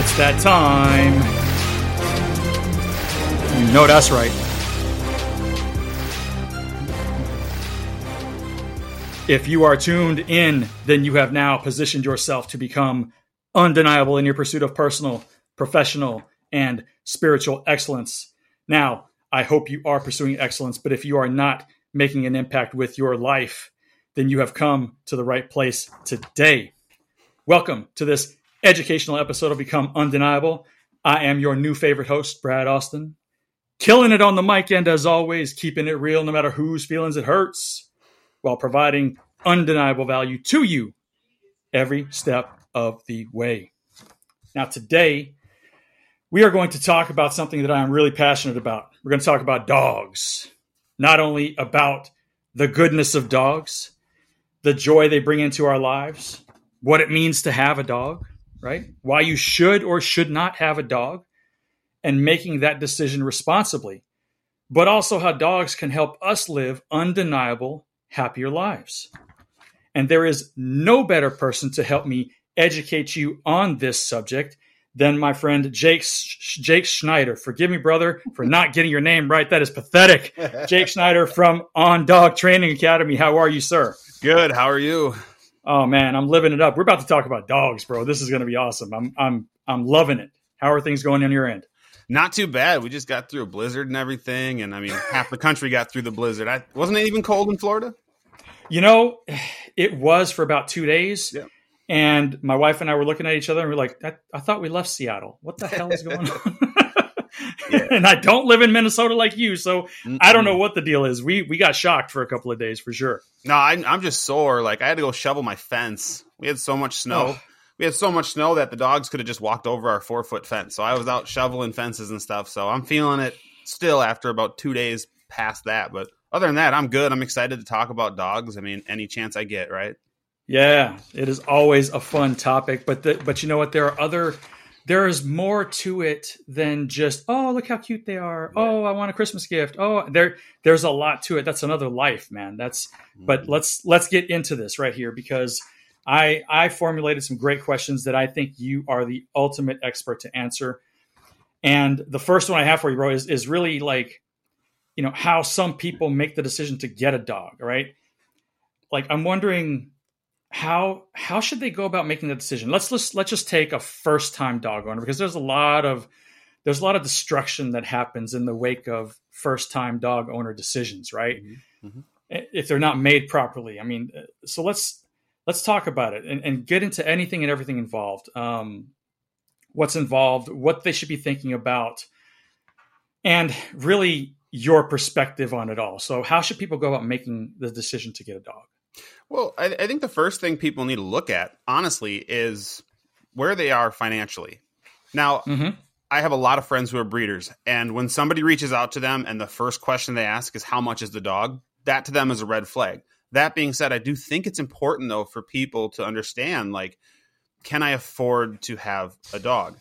It's that time. You know that's right. If you are tuned in, then you have now positioned yourself to become undeniable in your pursuit of personal, professional, and spiritual excellence. Now, I hope you are pursuing excellence, but if you are not making an impact with your life, then you have come to the right place today. Welcome to this educational episode will Become Undeniable. I am your new favorite host, Brad Austin. Killing it on the mic, and as always, keeping it real no matter whose feelings it hurts, while providing undeniable value to you every step of the way. Now, today, we are going to talk about something that I am really passionate about. We're going to talk about dogs, not only about the goodness of dogs, the joy they bring into our lives, what it means to have a dog, right? Why you should or should not have a dog, and making that decision responsibly, but also how dogs can help us live undeniable, happier lives. And there is no better person to help me educate you on this subject than my friend Jake Jake Schneider. Forgive me, brother, for not getting your name right. That is pathetic. Jake Schneider from OnDog Training Academy. How are you, sir? Good. How are you? Oh man, I'm living it up. We're about to talk about dogs, bro. This is going to be awesome. I'm I'm I'm loving it. How are things going on your end? Not too bad. We just got through a blizzard and everything, and I mean, half the country got through the blizzard. I wasn't it even cold in Florida. You know, it was for about two days. Yeah. And my wife and I were looking at each other and we are like, I, I thought we left Seattle. What the hell is going on? Yeah. And I don't live in Minnesota like you, so Mm-mm. I don't know what the deal is. We we got shocked for a couple of days for sure. No, I, am just sore. Like I had to go shovel my fence. We had so much snow. Oh. We had so much snow that the dogs could have just walked over our four foot fence. So I was out shoveling fences and stuff. So I'm feeling it still after about two days past that. But other than that, I'm good. I'm excited to talk about dogs. I mean, any chance I get, right? Yeah, it is always a fun topic, but the, but you know what? There are other there is more to it than just oh look how cute they are. Oh, I want a Christmas gift. Oh, there there's a lot to it. That's another life, man. That's but mm-hmm. let's let's get into this right here because I I formulated some great questions that I think you are the ultimate expert to answer. And the first one I have for you, bro, is is really like you know how some people make the decision to get a dog, right? Like I'm wondering how how should they go about making the decision? Let's let's let's just take a first time dog owner because there's a lot of there's a lot of destruction that happens in the wake of first time dog owner decisions, right? Mm-hmm. Mm-hmm. If they're not made properly. I mean, uh, so let's let's talk about it and, and get into anything and everything involved. Um, what's involved, what they should be thinking about, and really your perspective on it all. So, how should people go about making the decision to get a dog? Well, I, I think the first thing people need to look at, honestly, is where they are financially. Now, mm-hmm. I have a lot of friends who are breeders, and when somebody reaches out to them and the first question they ask is, How much is the dog? That to them is a red flag. That being said, I do think it's important, though, for people to understand like, can I afford to have a dog?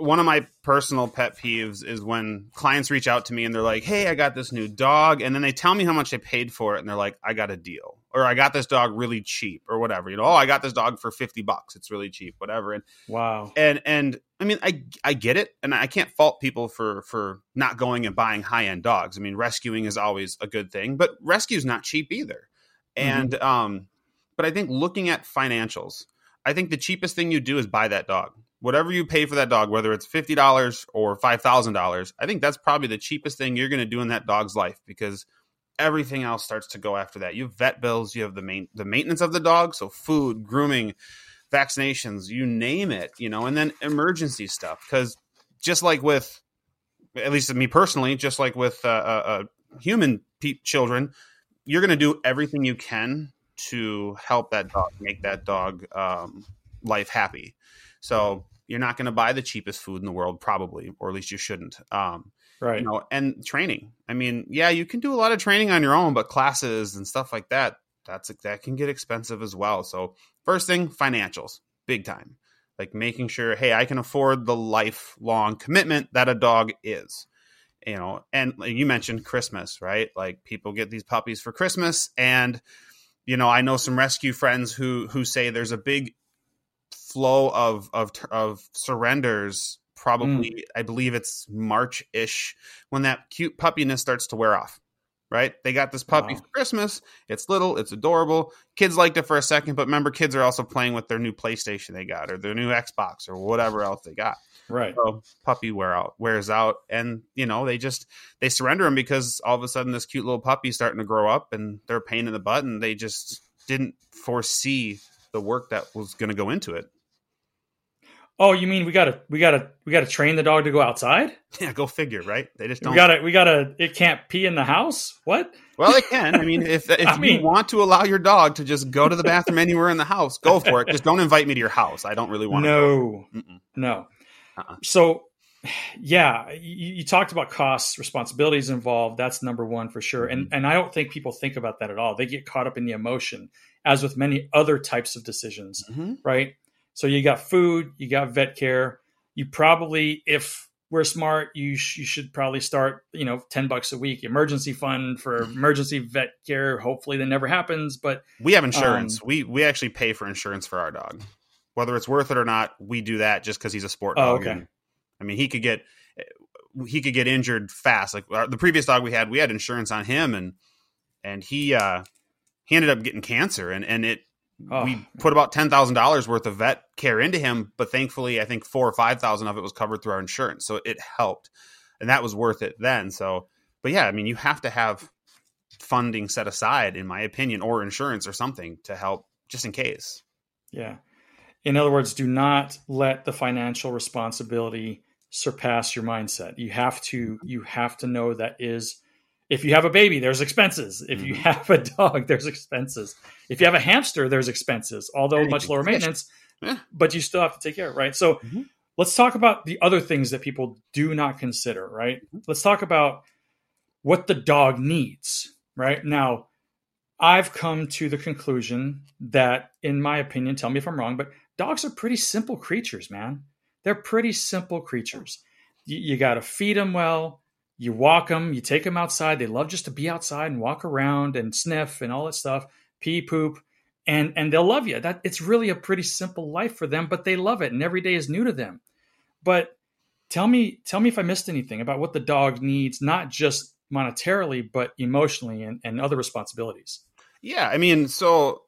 one of my personal pet peeves is when clients reach out to me and they're like, "Hey, I got this new dog," and then they tell me how much they paid for it, and they're like, "I got a deal," or "I got this dog really cheap," or whatever. You know, "Oh, I got this dog for fifty bucks. It's really cheap," whatever. And wow, and and I mean, I I get it, and I can't fault people for for not going and buying high end dogs. I mean, rescuing is always a good thing, but rescue is not cheap either. Mm-hmm. And um, but I think looking at financials, I think the cheapest thing you do is buy that dog whatever you pay for that dog, whether it's fifty dollars or five thousand dollars, I think that's probably the cheapest thing you're going to do in that dog's life because everything else starts to go after that. You have vet bills, you have the main the maintenance of the dog, so food, grooming, vaccinations, you name it, you know, and then emergency stuff. Because just like with, at least me personally, just like with uh, uh, uh human pe- children, you're going to do everything you can to help that dog, make that dog um, life happy. So you're not going to buy the cheapest food in the world, probably, or at least you shouldn't. Um, right. You know, and training. I mean, yeah, you can do a lot of training on your own, but classes and stuff like that, that's that can get expensive as well. So first thing, financials, big time. Like making sure, hey, I can afford the lifelong commitment that a dog is. you know, and you mentioned Christmas, right? Like people get these puppies for Christmas, and you know, I know some rescue friends who who say there's a big flow of of of surrenders. Probably, mm. I believe it's March ish when that cute puppiness starts to wear off right? They got this puppy wow. for Christmas. It's little, it's adorable. Kids liked it for a second, but remember, kids are also playing with their new PlayStation they got or their new Xbox or whatever else they got. Right. So puppy wear out wears out, and you know they just they surrender him because all of a sudden this cute little puppy starting to grow up, and they're a pain in the butt, and they just didn't foresee the work that was going to go into it. Oh, you mean we gotta we gotta we gotta train the dog to go outside? Yeah, go figure, right? They just don't. We gotta we gotta. It can't pee in the house. What? Well, it can. I mean, if if I you mean, want to allow your dog to just go to the bathroom anywhere in the house, go for it. Just don't invite me to your house. I don't really want. No, to no. Uh-uh. So, yeah, you, you, talked about costs, responsibilities involved. That's number one for sure. And mm-hmm. and I don't think people think about that at all. They get caught up in the emotion, as with many other types of decisions, mm-hmm. right? So you got food, you got vet care. You probably, if we're smart, you sh- you should probably start, you know, ten bucks a week emergency fund for mm-hmm. emergency vet care. Hopefully that never happens, but we have insurance. Um, we we actually pay for insurance for our dog, whether it's worth it or not. We do that just because he's a sport oh, dog. Oh, okay. And, I mean, he could get he could get injured fast. Like our, the previous dog we had, we had insurance on him, and and he uh he ended up getting cancer, and and it Oh. We put about ten thousand dollars worth of vet care into him, but thankfully, I think four or five thousand of it was covered through our insurance, so it helped, and that was worth it then. So, but yeah, I mean, you have to have funding set aside, in my opinion, or insurance or something to help, just in case. Yeah. In other words, do not let the financial responsibility surpass your mindset. You have to you have to know that is if you have a baby, there's expenses. If you mm-hmm. have a dog, there's expenses. If you have a hamster, there's expenses, although much lower maintenance, yeah. but you still have to take care of it, right? So mm-hmm. let's talk about the other things that people do not consider, right? Mm-hmm. Let's talk about what the dog needs, right? Now, I've come to the conclusion that, in my opinion, tell me if I'm wrong, but dogs are pretty simple creatures, man. They're pretty simple creatures. You, you got to feed them well you walk them, you take them outside. They love just to be outside and walk around and sniff and all that stuff, pee, poop, and and they'll love you. That it's really a pretty simple life for them, but they love it, and every day is new to them. But tell me, tell me if I missed anything about what the dog needs, not just monetarily, but emotionally and, and other responsibilities. Yeah, I mean, so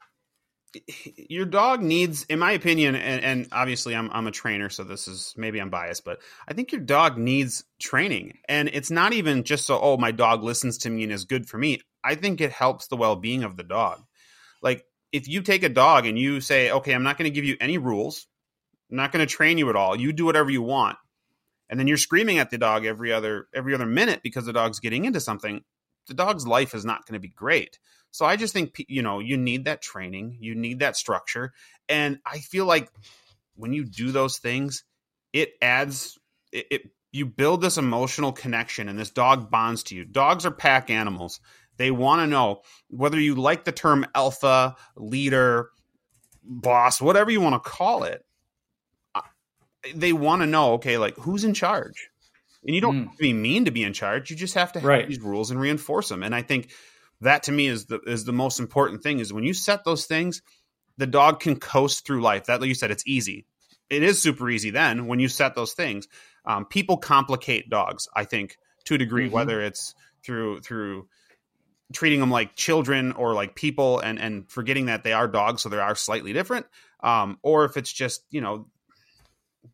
your dog needs, in my opinion, and, and, obviously I'm I'm a trainer, so this is maybe I'm biased, but I think your dog needs training, and it's not even just so oh my dog listens to me and is good for me. I think it helps the well being of the dog. Like if you take a dog and you say, okay, I'm not going to give you any rules, I'm not going to train you at all. You do whatever you want, and then you're screaming at the dog every other every other minute because the dog's getting into something. The dog's life is not going to be great. So I just think you know you need that training, you need that structure, and I feel like when you do those things, it adds it, it you build this emotional connection and this dog bonds to you. Dogs are pack animals. They want to know whether you like the term alpha, leader, boss, whatever you want to call it. Uh, they want to know, okay, like who's in charge? And you don't mm. be mean to be in charge. You just have to have right. these rules and reinforce them. And I think that to me is the is the most important thing is when you set those things the dog can coast through life that like you said it's easy it is super easy then when you set those things um, people complicate dogs i think to a degree mm-hmm. whether it's through through treating them like children or like people and and forgetting that they are dogs so they are slightly different um, or if it's just you know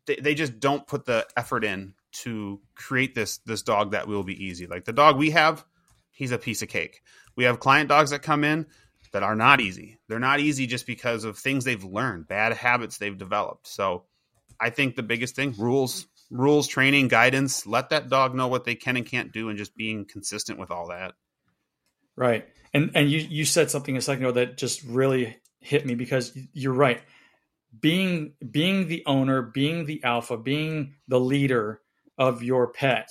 they, they just don't put the effort in to create this this dog that will be easy like the dog we have he's a piece of cake we have client dogs that come in that are not easy. They're not easy just because of things they've learned, bad habits they've developed. So I think the biggest thing rules, rules, training, guidance, let that dog know what they can and can't do and just being consistent with all that. Right. And and you you said something a second ago that just really hit me because you're right. Being being the owner, being the alpha, being the leader of your pet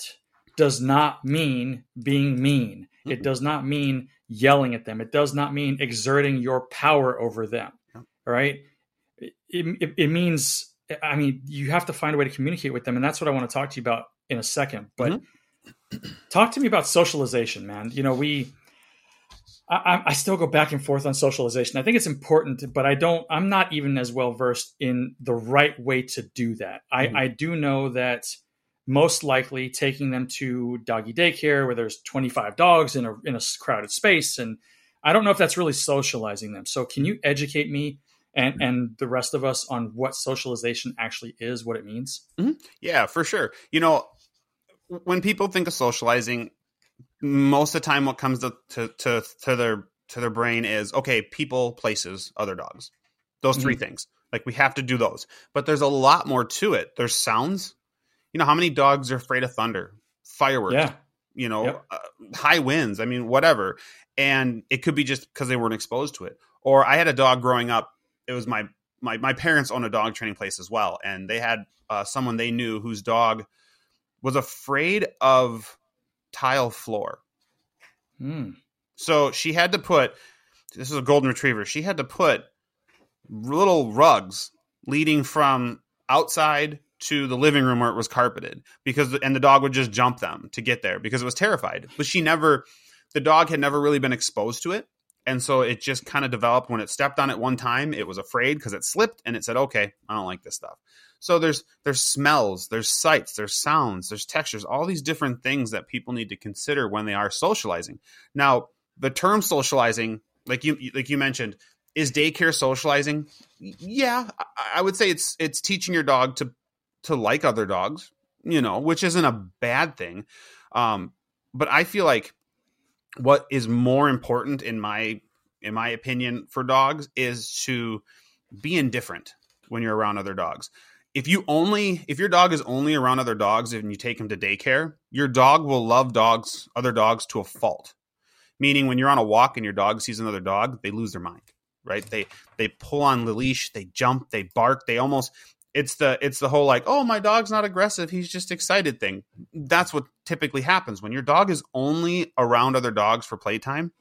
does not mean being mean. Mm-hmm. It does not mean yelling at them. It does not mean exerting your power over them. Yeah. Right? It, it, it, means, I mean, you have to find a way to communicate with them. And that's what I want to talk to you about in a second. But mm-hmm. talk to me about socialization, man. You know, we I, I, still go back and forth on socialization. I think it's important, but I don't. I'm not even as well versed in the right way to do that. Mm-hmm. I, I do know that most likely taking them to doggy daycare where there's 25 dogs in a in a crowded space, and I don't know if that's really socializing them. So, can you educate me and and the rest of us on what socialization actually is, what it means? Mm-hmm. Yeah, for sure. You know, when people think of socializing, most of the time what comes to, to, to, to their to their brain is okay people places other dogs those 3 mm-hmm. things like we have to do those but there's a lot more to it there's sounds you know how many dogs are afraid of thunder fireworks yeah. you know yep. uh, high winds i mean whatever and it could be just because they weren't exposed to it or i had a dog growing up it was my my, my parents own a dog training place as well and they had uh, someone they knew whose dog was afraid of tile floor. Mm. So she had to put this is a golden retriever. She had to put little rugs leading from outside to the living room where it was carpeted because and the dog would just jump them to get there because it was terrified. But she never the dog had never really been exposed to it. And so it just kind of developed when it stepped on it one time, it was afraid because it slipped and it said, "Okay, I don't like this stuff." So there's there's smells, there's sights, there's sounds, there's textures, all these different things that people need to consider when they are socializing. Now, the term socializing, like you like you mentioned, is daycare socializing? Yeah, I would say it's it's teaching your dog to to like other dogs, you know, which isn't a bad thing. Um, but I feel like what is more important in my in my opinion for dogs is to be indifferent when you're around other dogs if you only if your dog is only around other dogs and you take him to daycare, your dog will love dogs, other dogs to a fault. Meaning when you're on a walk and your dog sees another dog, they lose their mind, right? They they pull on the leash, they jump, they bark, they almost it's the it's the whole like, "Oh, my dog's not aggressive, he's just excited" thing. That's what typically happens when your dog is only around other dogs for playtime.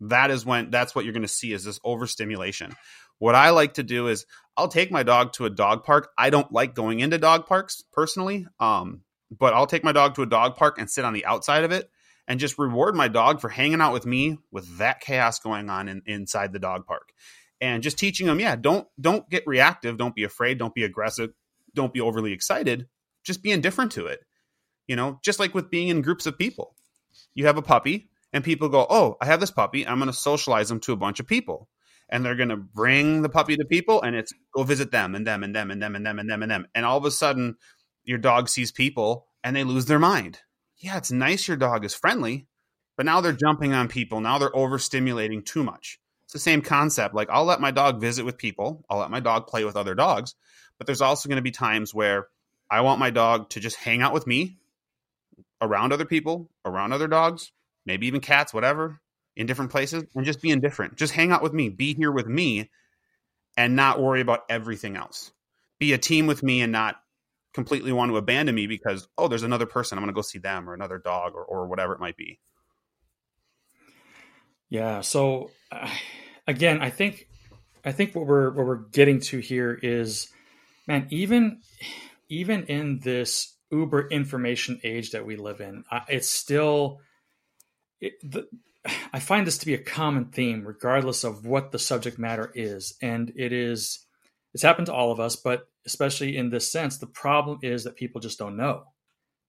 That is when that's what you're going to see is this overstimulation. What I like to do is I'll take my dog to a dog park. I don't like going into dog parks personally, um, but I'll take my dog to a dog park and sit on the outside of it and just reward my dog for hanging out with me with that chaos going on in, inside the dog park and just teaching them yeah don't don't get reactive. Don't be afraid. Don't be aggressive. Don't be overly excited. Just be indifferent to it. You know just like with being in groups of people. You have a puppy and people go oh i have this puppy. I'm going to socialize them to a bunch of people. And they're going to bring the puppy to people and it's go visit them and them and them and them and them and them and them. And all of a sudden your dog sees people and they lose their mind. Yeah it's nice your dog is friendly but now they're jumping on people. Now they're overstimulating too much it's the same concept like i'll let my dog visit with people i'll let my dog play with other dogs but there's also going to be times where i want my dog to just hang out with me around other people around other dogs maybe even cats whatever in different places and just be indifferent. Just hang out with me, be here with me, and not worry about everything else. Be a team with me and not completely want to abandon me because oh, there's another person. I'm going to go see them or another dog or or whatever it might be. Yeah. So again, I think I think what we're what we're getting to here is, man, even even in this uber information age that we live in, it's still it, the, I find this to be a common theme, regardless of what the subject matter is. And it is, it's happened to all of us, but especially in this sense, the problem is that people just don't know,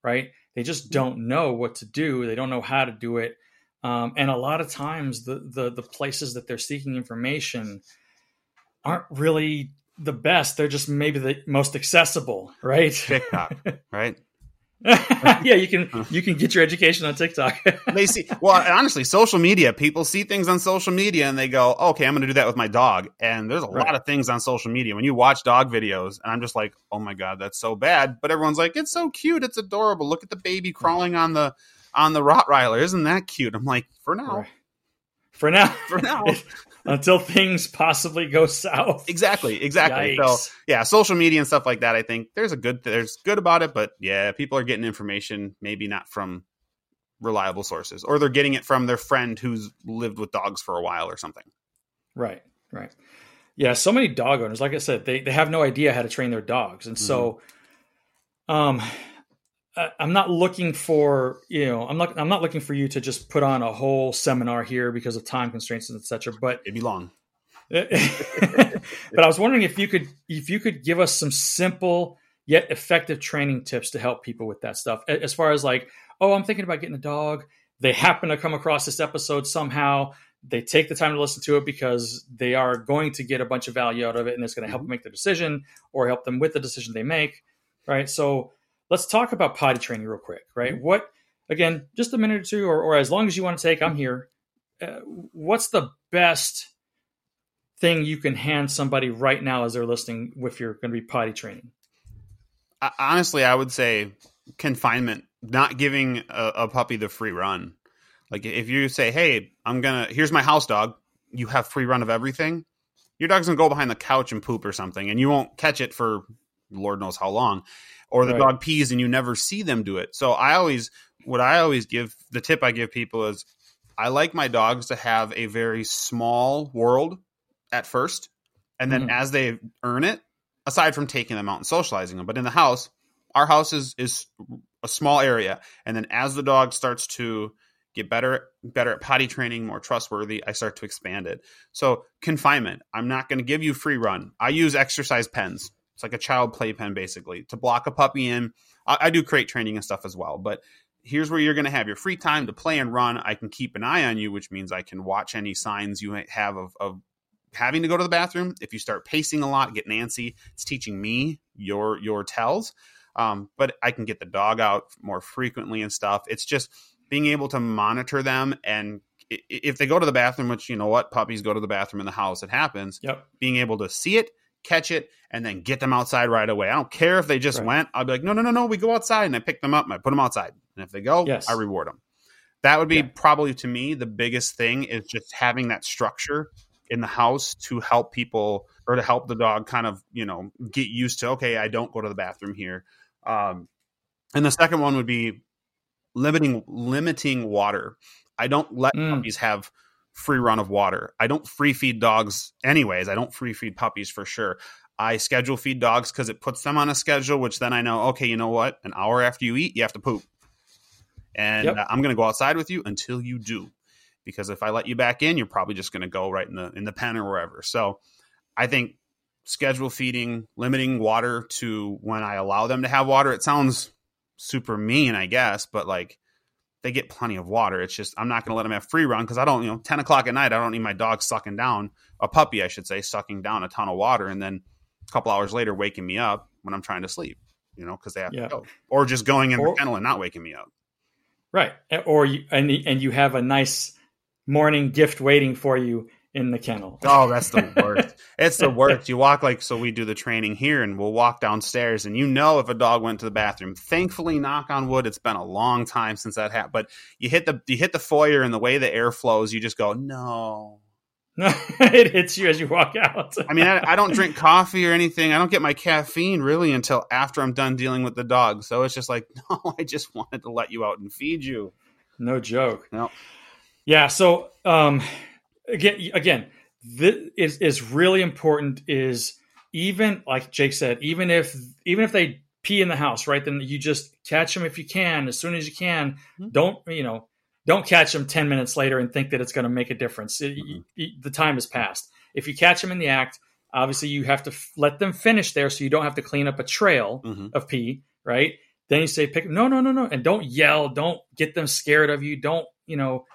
right? They just don't know what to do. They don't know how to do it. Um, and a lot of times, the, the the places that they're seeking information aren't really the best. They're just maybe the most accessible, right? TikTok, right? yeah, you can you can get your education on TikTok. they see well, honestly, social media. People see things on social media and they go, "Okay, I'm going to do that with my dog." And there's a right. lot of things on social media when you watch dog videos, and I'm just like, "Oh my god, that's so bad." But everyone's like, "It's so cute. It's adorable. Look at the baby crawling on the on the Rottweiler. Isn't that cute?" I'm like, "For now." For now, for now, until things possibly go south. Exactly, exactly. Yikes. So yeah, social media and stuff like that. I think there's a good there's good about it, but yeah, people are getting information maybe not from reliable sources, or they're getting it from their friend who's lived with dogs for a while or something. Right, right. Yeah, so many dog owners, like I said, they they have no idea how to train their dogs, and mm-hmm. so, um, I'm not looking for you know I'm not I'm not looking for you to just put on a whole seminar here because of time constraints and etc. But it'd be long. but I was wondering if you could if you could give us some simple yet effective training tips to help people with that stuff. As far as like, oh, I'm thinking about getting a dog. They happen to come across this episode somehow. They take the time to listen to it because they are going to get a bunch of value out of it and it's going to help them make their decision or help them with the decision they make. Right. So let's talk about potty training real quick. Right. Mm-hmm. What, again, just a minute or two, or, or as long as you want to take, I'm here. Uh, what's the best thing you can hand somebody right now as they're listening if you're going to be potty training? Honestly, I would say confinement, not giving a, a puppy the free run. Like if you say, "Hey, I'm gonna here's my house dog," you have free run of everything. Your dog's gonna go behind the couch and poop or something, and you won't catch it for Lord knows how long. Or the right. dog pees and you never see them do it. So I always, what I always give, the tip I give people is, I like my dogs to have a very small world at first, and then mm-hmm. as they earn it, aside from taking them out and socializing them, but in the house, our house is is a small area, and then as the dog starts to get better better at potty training, more trustworthy, I start to expand it. So confinement, I'm not going to give you free run. I use exercise pens. It's like a child play pen basically to block a puppy in. I, I do crate training and stuff as well, but here's where you're going to have your free time to play and run. I can keep an eye on you, which means I can watch any signs you have of, of having to go to the bathroom. If you start pacing a lot, get Nancy. It's teaching me your your tells. Um, but I can get the dog out more frequently and stuff. It's just being able to monitor them and if they go to the bathroom, which you know what, puppies go to the bathroom in the house, it happens. Yep. Being able to see it, catch it, and then get them outside right away. I don't care if they just right. went. I'll be like, no, no, no, no. We go outside, and I pick them up and I put them outside. And if they go, yes. I reward them. That would be yeah. probably to me the biggest thing is just having that structure in the house to help people or to help the dog kind of you know get used to. Okay, I don't go to the bathroom here. Um, and the second one would be limiting limiting water. I don't let mm. puppies have free run of water. I don't free feed dogs anyways. I don't free feed puppies for sure. I schedule feed dogs because it puts them on a schedule, which then I know, okay, you know what? An hour after you eat, you have to poop. And yep. Uh, I'm going to go outside with you until you do. Because if I let you back in, you're probably just going to go right in the in the pen or wherever. So I think schedule feeding, limiting water to when I allow them to have water. It sounds super mean, I guess, but like they get plenty of water. It's just I'm not going to let them have free run because I don't, you know, 10 o'clock at night, I don't need my dog sucking down a puppy, I should say, sucking down a ton of water, and then a couple hours later waking me up when I'm trying to sleep, you know, because they have yeah. to go, or just going in or, the kennel and not waking me up. Right, or you and and you have a nice morning gift waiting for you in the kennel. Oh, that's the worst. it's the worst. You walk like so we do the training here and we'll walk downstairs and you know if a dog went to the bathroom. Thankfully, knock on wood, it's been a long time since that happened. But you hit the you hit the foyer and the way the air flows, you just go, No. it hits you as you walk out. I mean, I, I, don't drink coffee or anything. I don't get my caffeine really until after I'm done dealing with the dog. So it's just like, no, I just wanted to let you out and feed you. No joke. No. Yeah. So, um, again, again, this is is really important. Is even like Jake said, even if even if they pee in the house, right? Then you just catch them if you can, as soon as you can. Mm-hmm. Don't you know? Don't catch them ten minutes later and think that it's going to make a difference. It, mm-hmm. the time has passed. If you catch them in the act, obviously you have to f- let them finish there, so you don't have to clean up a trail mm-hmm. of pee, right? Then you say, "Pick no, no, no, no," and don't yell. Don't get them scared of you. Don't you know,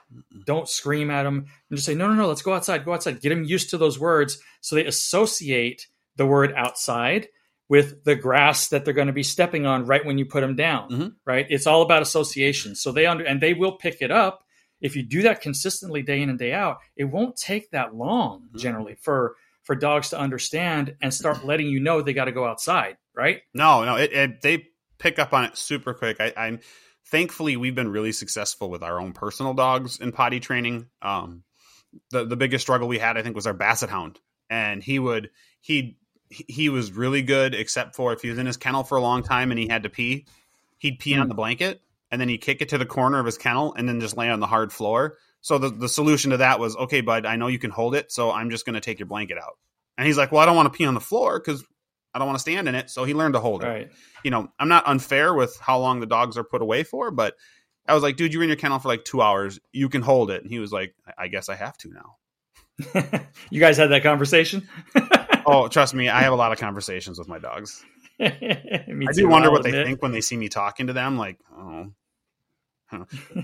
don't scream at them and just say, no, no, no, let's go outside, go outside. Get them used to those words so they associate the word outside with the grass that they're going to be stepping on right when you put them down, mm-hmm. right? It's all about association. So they under, and they will pick it up. If you do that consistently day in and day out, it won't take that long mm-hmm. generally for, for dogs to understand and start letting you know they got to go outside, right? No, no, it, it, they pick up on it super quick. I, I'm, thankfully we've been really successful with our own personal dogs in potty training. Um, the the biggest struggle we had, I think, was our Basset Hound, and he would he he was really good, except for if he was in his kennel for a long time and he had to pee, he'd pee mm. on hmm. the blanket and then he'd kick it to the corner of his kennel and then just lay on the hard floor. So the the solution to that was, okay, bud, I know you can hold it, so I'm just going to take your blanket out. And he's like, well, I don't want to pee on the floor because I don't want to stand in it. So he learned to hold it. Right. You know, I'm not unfair with how long the dogs are put away for, but I was like, dude, you're in your kennel for like two hours. You can hold it. And he was like, I guess I have to now. you guys had that conversation? oh, trust me, I have a lot of conversations with my dogs. I too, do wonder I'll what they think when they see me talking to them. Like, oh,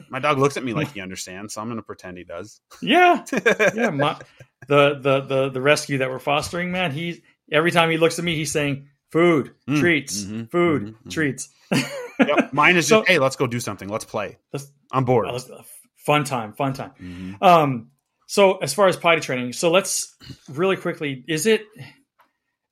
my dog looks at me like he understands, so I'm going to pretend he does. Yeah, yeah. My, the the the the rescue that we're fostering, man. He's every time he looks at me, he's saying, "Food, Mm, treats, mhm, food, mhm, mhm. treats." Yep. Mine is So- just, hey, let's go do something. Let's play. Let's- I'm bored. Well, it's a fun time, fun time. Mhm. Um, so as far as potty training, so let's really quickly, is it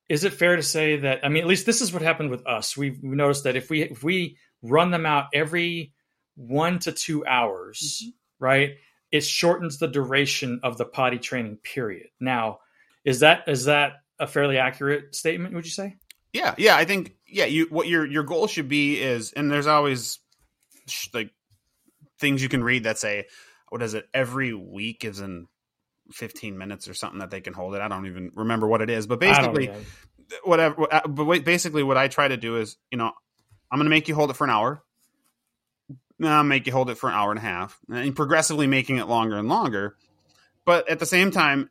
is it fair to say that I mean at least this is what happened with us. We've we noticed that if we if we run them out every one to two hours, right, it shortens the duration of the potty training period. Now, is that is that a fairly accurate statement, would you say? Yeah, yeah. I think yeah. You what your your goal should be is, and there's always sh- like things you can read that say what is it every week is in 15 minutes or something that they can hold it. I don't even remember what it is, but basically whatever. uh, But wait, basically, what I try to do is, you know, I'm going to make you hold it for an hour. I'll make you hold it for an hour and a half, and progressively making it longer and longer. But at the same time,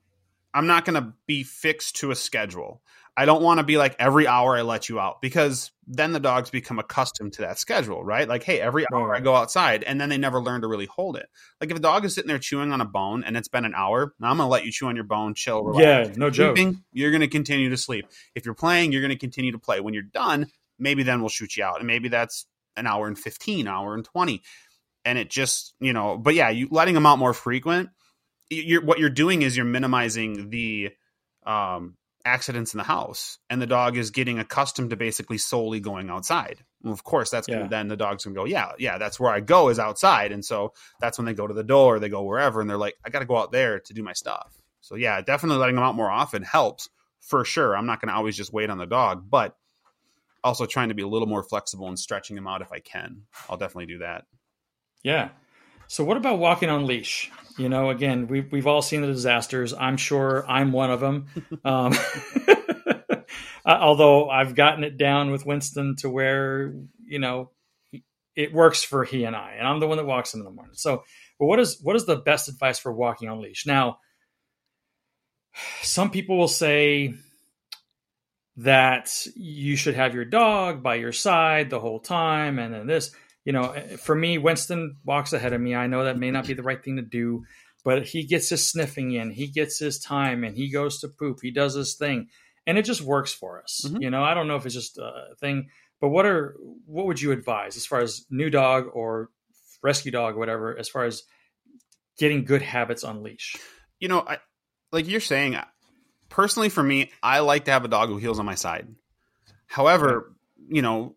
I'm not going to be fixed to a schedule. I don't want to be like every hour I let you out because then the dogs become accustomed to that schedule, right? Like, hey, every hour I go outside, and then they never learn to really hold it. Like if a dog is sitting there chewing on a bone and it's been an hour, now I'm going to let you chew on your bone, chill, relax Yeah, no joke. sleeping, you're going to continue to sleep. If you're playing, you're going to continue to play. When you're done, maybe then we'll shoot you out, and maybe that's an hour and fifteen, hour and twenty, and it just you know. But yeah, you letting them out more frequent. You're what you're doing is you're minimizing the um, accidents in the house, and the dog is getting accustomed to basically solely going outside. Of course, that's Yeah. gonna, then the dog's gonna go, yeah, yeah, that's where I go is outside, and so that's when they go to the door, they go wherever, and they're like, I got to go out there to do my stuff. So yeah, definitely letting them out more often helps for sure. I'm not going to always just wait on the dog, but also trying to be a little more flexible and stretching them out if I can. I'll definitely do that. Yeah. So what about walking on leash? You know, again, we've we've all seen the disasters. I'm sure I'm one of them. Um, although I've gotten it down with Winston to where you know it works for he and I, and I'm the one that walks him in the morning. So, what is what is the best advice for walking on leash? Now, some people will say that you should have your dog by your side the whole time, and then this you know, for me, Winston walks ahead of me. I know that may not be the right thing to do, but he gets his sniffing in, he gets his time, and he goes to poop. He does his thing, and it just works for us. Mhm. You know, I don't know if it's just a thing, but what are what would you advise as far as new dog or rescue dog or whatever, as far as getting good habits on leash? You know, I like you're saying. Personally, for me, I like to have a dog who heels on my side. However, you know,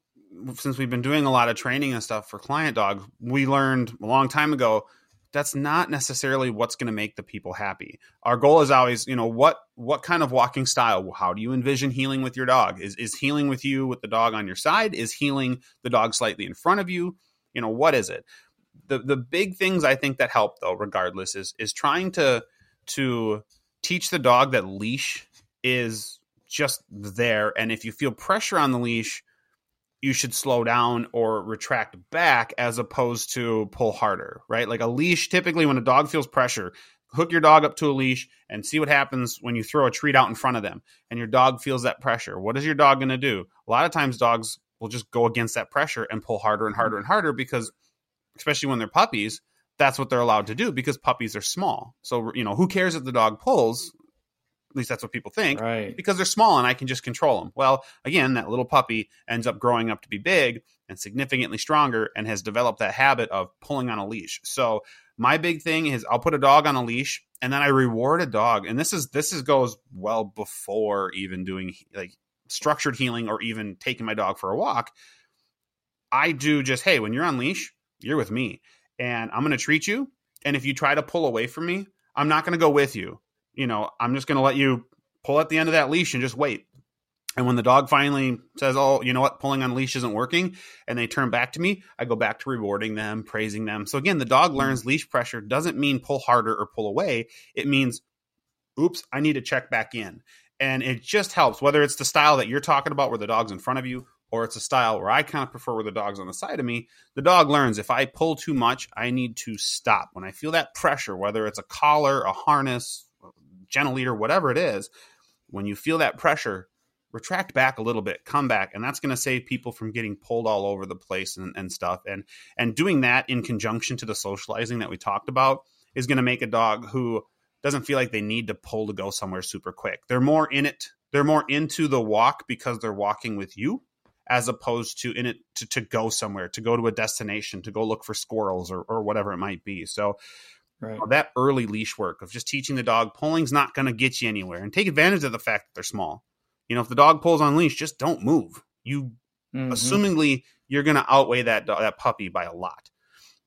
since we've been doing a lot of training and stuff for client dog, we learned a long time ago that's not necessarily what's going to make the people happy. Our goal is always, you know, what what kind of walking style? How do you envision heeling with your dog? Is is heeling with you with the dog on your side? Is heeling the dog slightly in front of you? You know, what is it? The the big things I think that help though, regardless, is is trying to to teach the dog that leash is just there, and if you feel pressure on the leash, you should slow down or retract back as opposed to pull harder, right? Like a leash, typically when a dog feels pressure, hook your dog up to a leash and see what happens when you throw a treat out in front of them and your dog feels that pressure. What is your dog going to do? A lot of times dogs will just go against that pressure and pull harder and harder and harder because especially when they're puppies, that's what they're allowed to do because puppies are small. So, you know, who cares if the dog pulls? At least that's what people think Right. because they're small and I can just control them. Well, again, that little puppy ends up growing up to be big and significantly stronger and has developed that habit of pulling on a leash. So my big thing is I'll put a dog on a leash and then I reward a dog. And this is this is goes well before even doing like structured heeling or even taking my dog for a walk. I do just, hey, when you're on leash, you're with me. And I'm gonna treat you. And if you try to pull away from me, I'm not gonna go with you you know, I'm just going to let you pull at the end of that leash and just wait. And when the dog finally says, "Oh, you know what, pulling on leash isn't working," and they turn back to me, I go back to rewarding them, praising them. So again, the dog hmm. learns leash pressure doesn't mean pull harder or pull away. It means, "Oops, I need to check back in." and it just helps whether it's the style that you're talking about where the dog's in front of you or it's a style where I kind of prefer where the dog's on the side of me, the dog learns if I pull too much, I need to stop. When I feel that pressure, whether it's a collar, a harness, gentle leader, whatever it is, when you feel that pressure, retract back a little bit, come back, and that's going to save people from getting pulled all over the place and, and stuff. And and doing that in conjunction to the socializing that we talked about is going to make a dog who doesn't feel like they need to pull to go somewhere super quick. They're more in it. They're more into the walk because they're walking with you as opposed to in it to, to go somewhere, to go to a destination, to go look for squirrels or, or whatever it might be. So right. that early leash work of just teaching the dog pulling's not going to get you anywhere and take advantage of the fact that they're small. You know, if the dog pulls on leash, just don't move. You mm-hmm. assumingly you're going to outweigh that that puppy by a lot.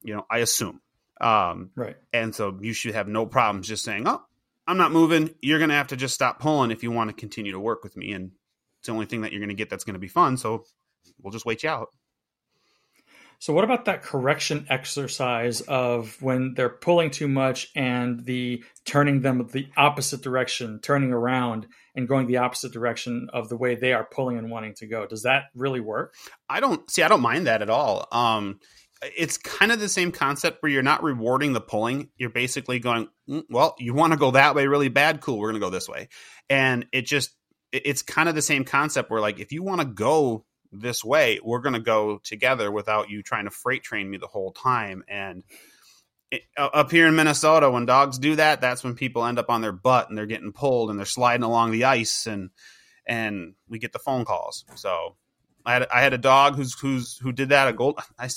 You know, I assume. Um, right. And so you should have no problems just saying, "Oh, I'm not moving. You're going to have to just stop pulling if you want to continue to work with me." And it's the only thing that you're going to get that's going to be fun. So we'll just wait you out. So, what about that correction exercise of when they're pulling too much and the turning them the opposite direction, turning around and going the opposite direction of the way they are pulling and wanting to go? Does that really work? I don't see. I don't mind that at all. Um, it's kind of the same concept where you're not rewarding the pulling. You're basically going, mm, well, you want to go that way really bad. Cool, we're going to go this way, and it just it's kind of the same concept where like if you want to go this way, we're going to go together without you trying to freight train me the whole time. And it, up here in Minnesota, when dogs do that, that's when people end up on their butt and they're getting pulled and they're sliding along the ice and and we get the phone calls. So I had I had a dog who's who's who did that. A gold. I,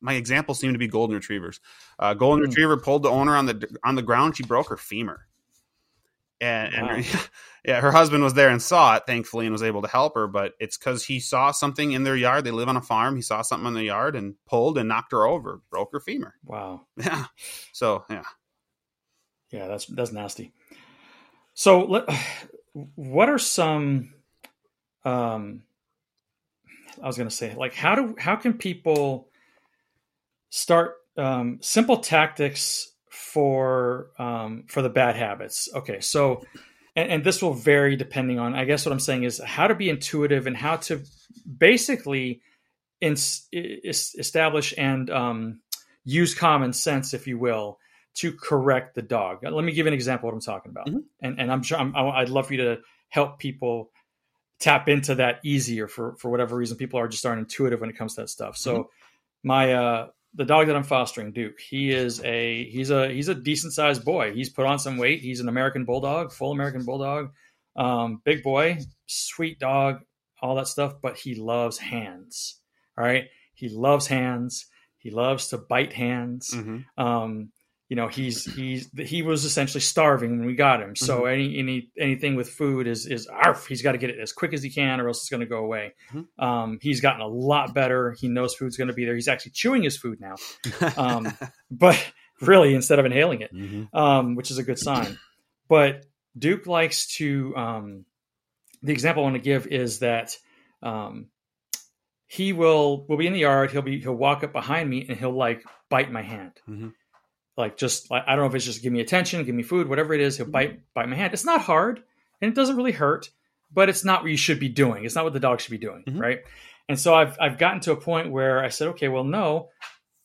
my examples seem to be golden retrievers. Uh, golden mm. retriever pulled the owner on the on the ground. She broke her femur and, wow. and yeah, her husband was there and saw it, thankfully, and was able to help her. But it's because he saw something in their yard. They live on a farm. He saw something in the yard and pulled and knocked her over, broke her femur. Wow. Yeah. So yeah. Yeah, that's that's nasty. So, let, what are some? Um, I was going to say, like, how do how can people start um, simple tactics for um, for the bad habits. Okay, so and, and, this will vary depending on. I guess what I'm saying is how to be intuitive and how to basically in, establish and um, use common sense, if you will, to correct the dog. Let me give an example of what I'm talking about, mm-hmm. and and I'm sure I'm, I'd love for you to help people tap into that easier for for whatever reason people are just aren't intuitive when it comes to that stuff. So mm-hmm. my uh the dog that I'm fostering, Duke, he is a he's a he's a decent sized boy. He's put on some weight. He's an American bulldog, full American bulldog, um, big boy, sweet dog, all that stuff. But he loves hands. All right, he loves hands. He loves to bite hands. Mm-hmm. Um, you know he's he's he was essentially starving when we got him. So mm-hmm. any any anything with food is is arf, he's got to get it as quick as he can or else it's going to go away. Mm-hmm. um, he's gotten a lot better. He knows food's going to be there. He's actually chewing his food now. Um, but really instead of inhaling it mm-hmm. um, which is a good sign. But duke likes to um, the example i want to give is that um, he will will be in the yard. He'll be he'll walk up behind me and he'll like bite my hand. Mm-hmm like just like, I don't know if it's just give me attention, give me food, whatever it is. He'll bite bite my hand. It's not hard and it doesn't really hurt, but it's not what you should be doing. It's not what the dog should be doing, mm-hmm. right? And so I've I've gotten to a point where I said, okay, well, no.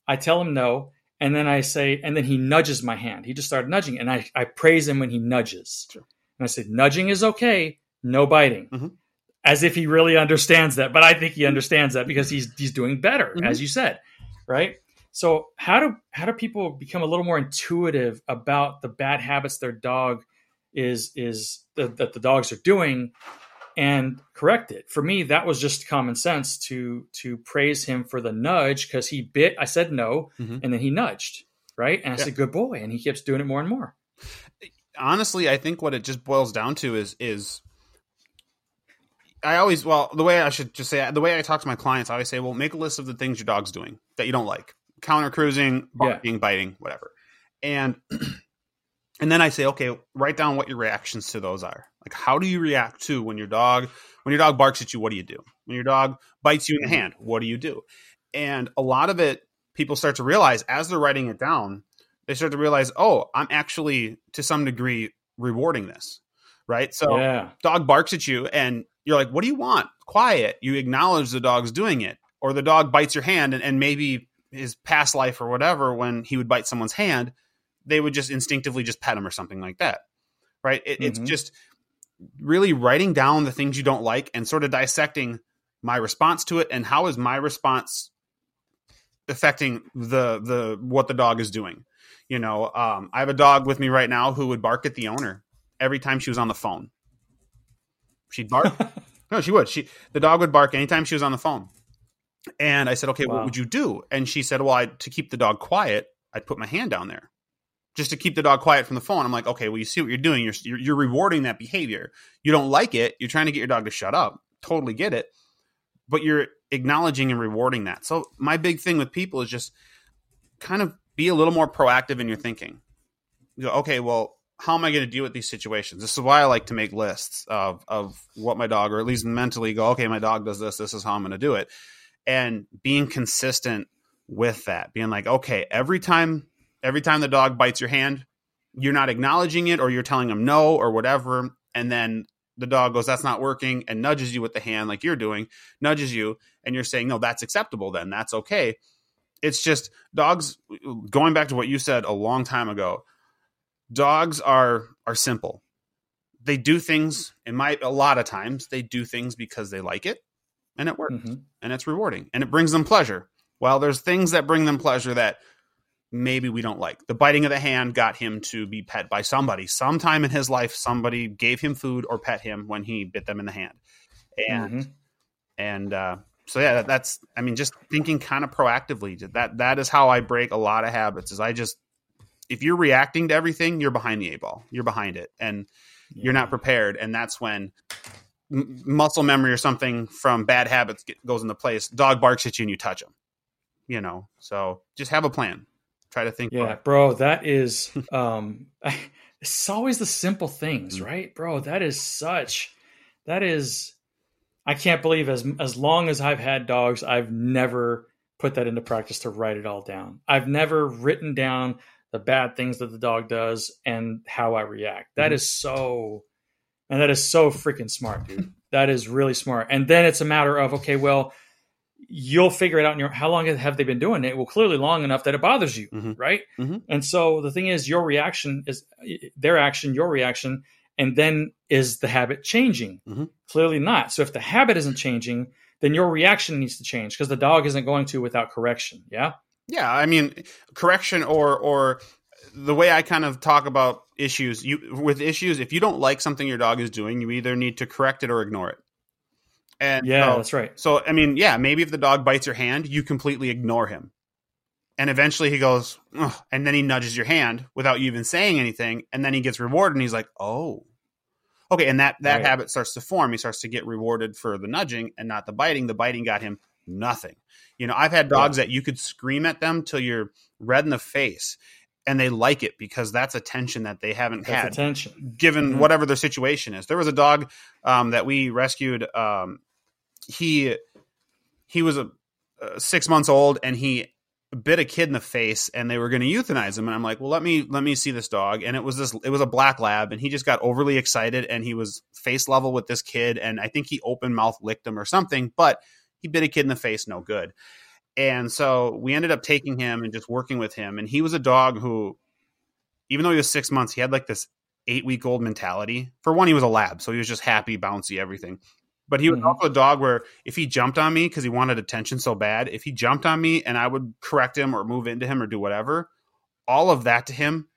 I tell him no, and then I say, and then he nudges my hand. He just started nudging, and I I praise him when he nudges. Sure. And I said, nudging is okay, no biting. Mm-hmm. As if he really understands that, but I think he understands that because he's he's doing better, mm-hmm. as you said, right? So how do how do people become a little more intuitive about the bad habits their dog is is that, that the dogs are doing and correct it? For me, that was just common sense to to praise him for the nudge because he bit. I said no, mm-hmm. and then he nudged right, and I yeah. said good boy, and he keeps doing it more and more. Honestly, I think what it just boils down to is is I always well the way I should just say the way I talk to my clients, I always say, well, make a list of the things your dog's doing that you don't like counter cruising, barking, yeah. biting, whatever. And and then I say, okay, write down what your reactions to those are. Like, how do you react to when your dog when your dog barks at you? What do you do? When your dog bites you in the mm-hmm. hand, what do you do? And a lot of it, people start to realize as they're writing it down, they start to realize, oh, I'm actually to some degree rewarding this. right? So yeah. dog barks at you and you're like, what do you want? Quiet. You acknowledge the dog's doing it. Or the dog bites your hand and, and maybe his past life or whatever, when he would bite someone's hand, they would just instinctively just pet him or something like that. Right. It, It's Mhm. just really writing down the things you don't like and sort of dissecting my response to it and how is my response affecting the the what the dog is doing you know um, i have a dog with me right now who would bark at the owner every time she was on the phone she'd bark no she would she the dog would bark anytime she was on the phone and i said okay Wow. what would you do and she said well I, to keep the dog quiet i'd put my hand down there just to keep the dog quiet from the phone i'm like okay well you see what you're doing you're, you're, you're rewarding that behavior you don't like it you're trying to get your dog to shut up totally get it but you're acknowledging and rewarding that. So my big thing with people is just kind of be a little more proactive in your thinking. You go, okay, well, how am I going to deal with these situations? This is why I like to make lists of of what my dog, or at least mentally go, okay, my dog does this. This is how I'm going to do it, and being consistent with that, being like, okay, every time, every time the dog bites your hand, you're not acknowledging it, or you're telling them no, or whatever, and then the dog goes, that's not working, and nudges you with the hand like you're doing, nudges you, and you're saying, no, that's acceptable, then that's okay. It's just dogs, going back to what you said a long time ago, dogs are are simple. They do things, in my a lot of times, they do things because they like it and it works Mhm. and it's rewarding and it brings them pleasure. Well, there's things that bring them pleasure that maybe we don't like. The biting of the hand got him to be pet by somebody. Sometime in his life, somebody gave him food or pet him when he bit them in the hand. And Mhm. and uh, so yeah, that, that's I mean, just thinking kind of proactively. That that is how I break a lot of habits. Is I just if you're reacting to everything, you're behind the eight ball. You're behind it, and you're not prepared. And that's when m- muscle memory or something from bad habits get, goes into place. Dog barks at you and you touch him. You know, so just have a plan. Try to think. Yeah, bro, that is um it's always the simple things, right? Bro, that is such that is I can't believe as as long as I've had dogs, I've never put that into practice to write it all down. I've never written down the bad things that the dog does and how I react. That Mhm. is so and that is so freaking smart, dude. that is really smart. And then it's a matter of okay, well, you'll figure it out in your how long have they been doing it? Well, clearly long enough that it bothers you, Mhm. right? Mhm. And so the thing is, your reaction is their action, your reaction, and then is the habit changing? Mhm. Clearly not. So if the habit isn't changing, then your reaction needs to change because the dog isn't going to without correction. Yeah. Yeah, I mean, correction or or the way I kind of talk about issues, you with issues, if you don't like something your dog is doing, you either need to correct it or ignore it. And Yeah, so, that's right. so I mean, yeah, maybe if the dog bites your hand, you completely ignore him. And eventually he goes, and then he nudges your hand without you even saying anything, and then he gets rewarded and he's like, "Oh." Okay, and that that Right. habit starts to form. He starts to get rewarded for the nudging and not the biting. The biting got him nothing. You know, I've had dogs that you could scream at them till you're red in the face and they like it because that's attention that they haven't That's had attention. given Mhm. whatever their situation is. There was a dog um, that we rescued. Um, he he was a, uh, six months old and he bit a kid in the face and they were going to euthanize him and i'm like well let me let me see this dog and it was this it was a black lab and he just got overly excited and he was face level with this kid and i think he open mouth licked him or something but he bit a kid in the face no good and so we ended up taking him and just working with him. And he was a dog who even though he was six months he had like this eight week old mentality. For one he was a lab so he was just happy bouncy everything. But he was Mhm. also a dog where if he jumped on me because he wanted attention so bad, if he jumped on me and I would correct him or move into him or do whatever, all of that to him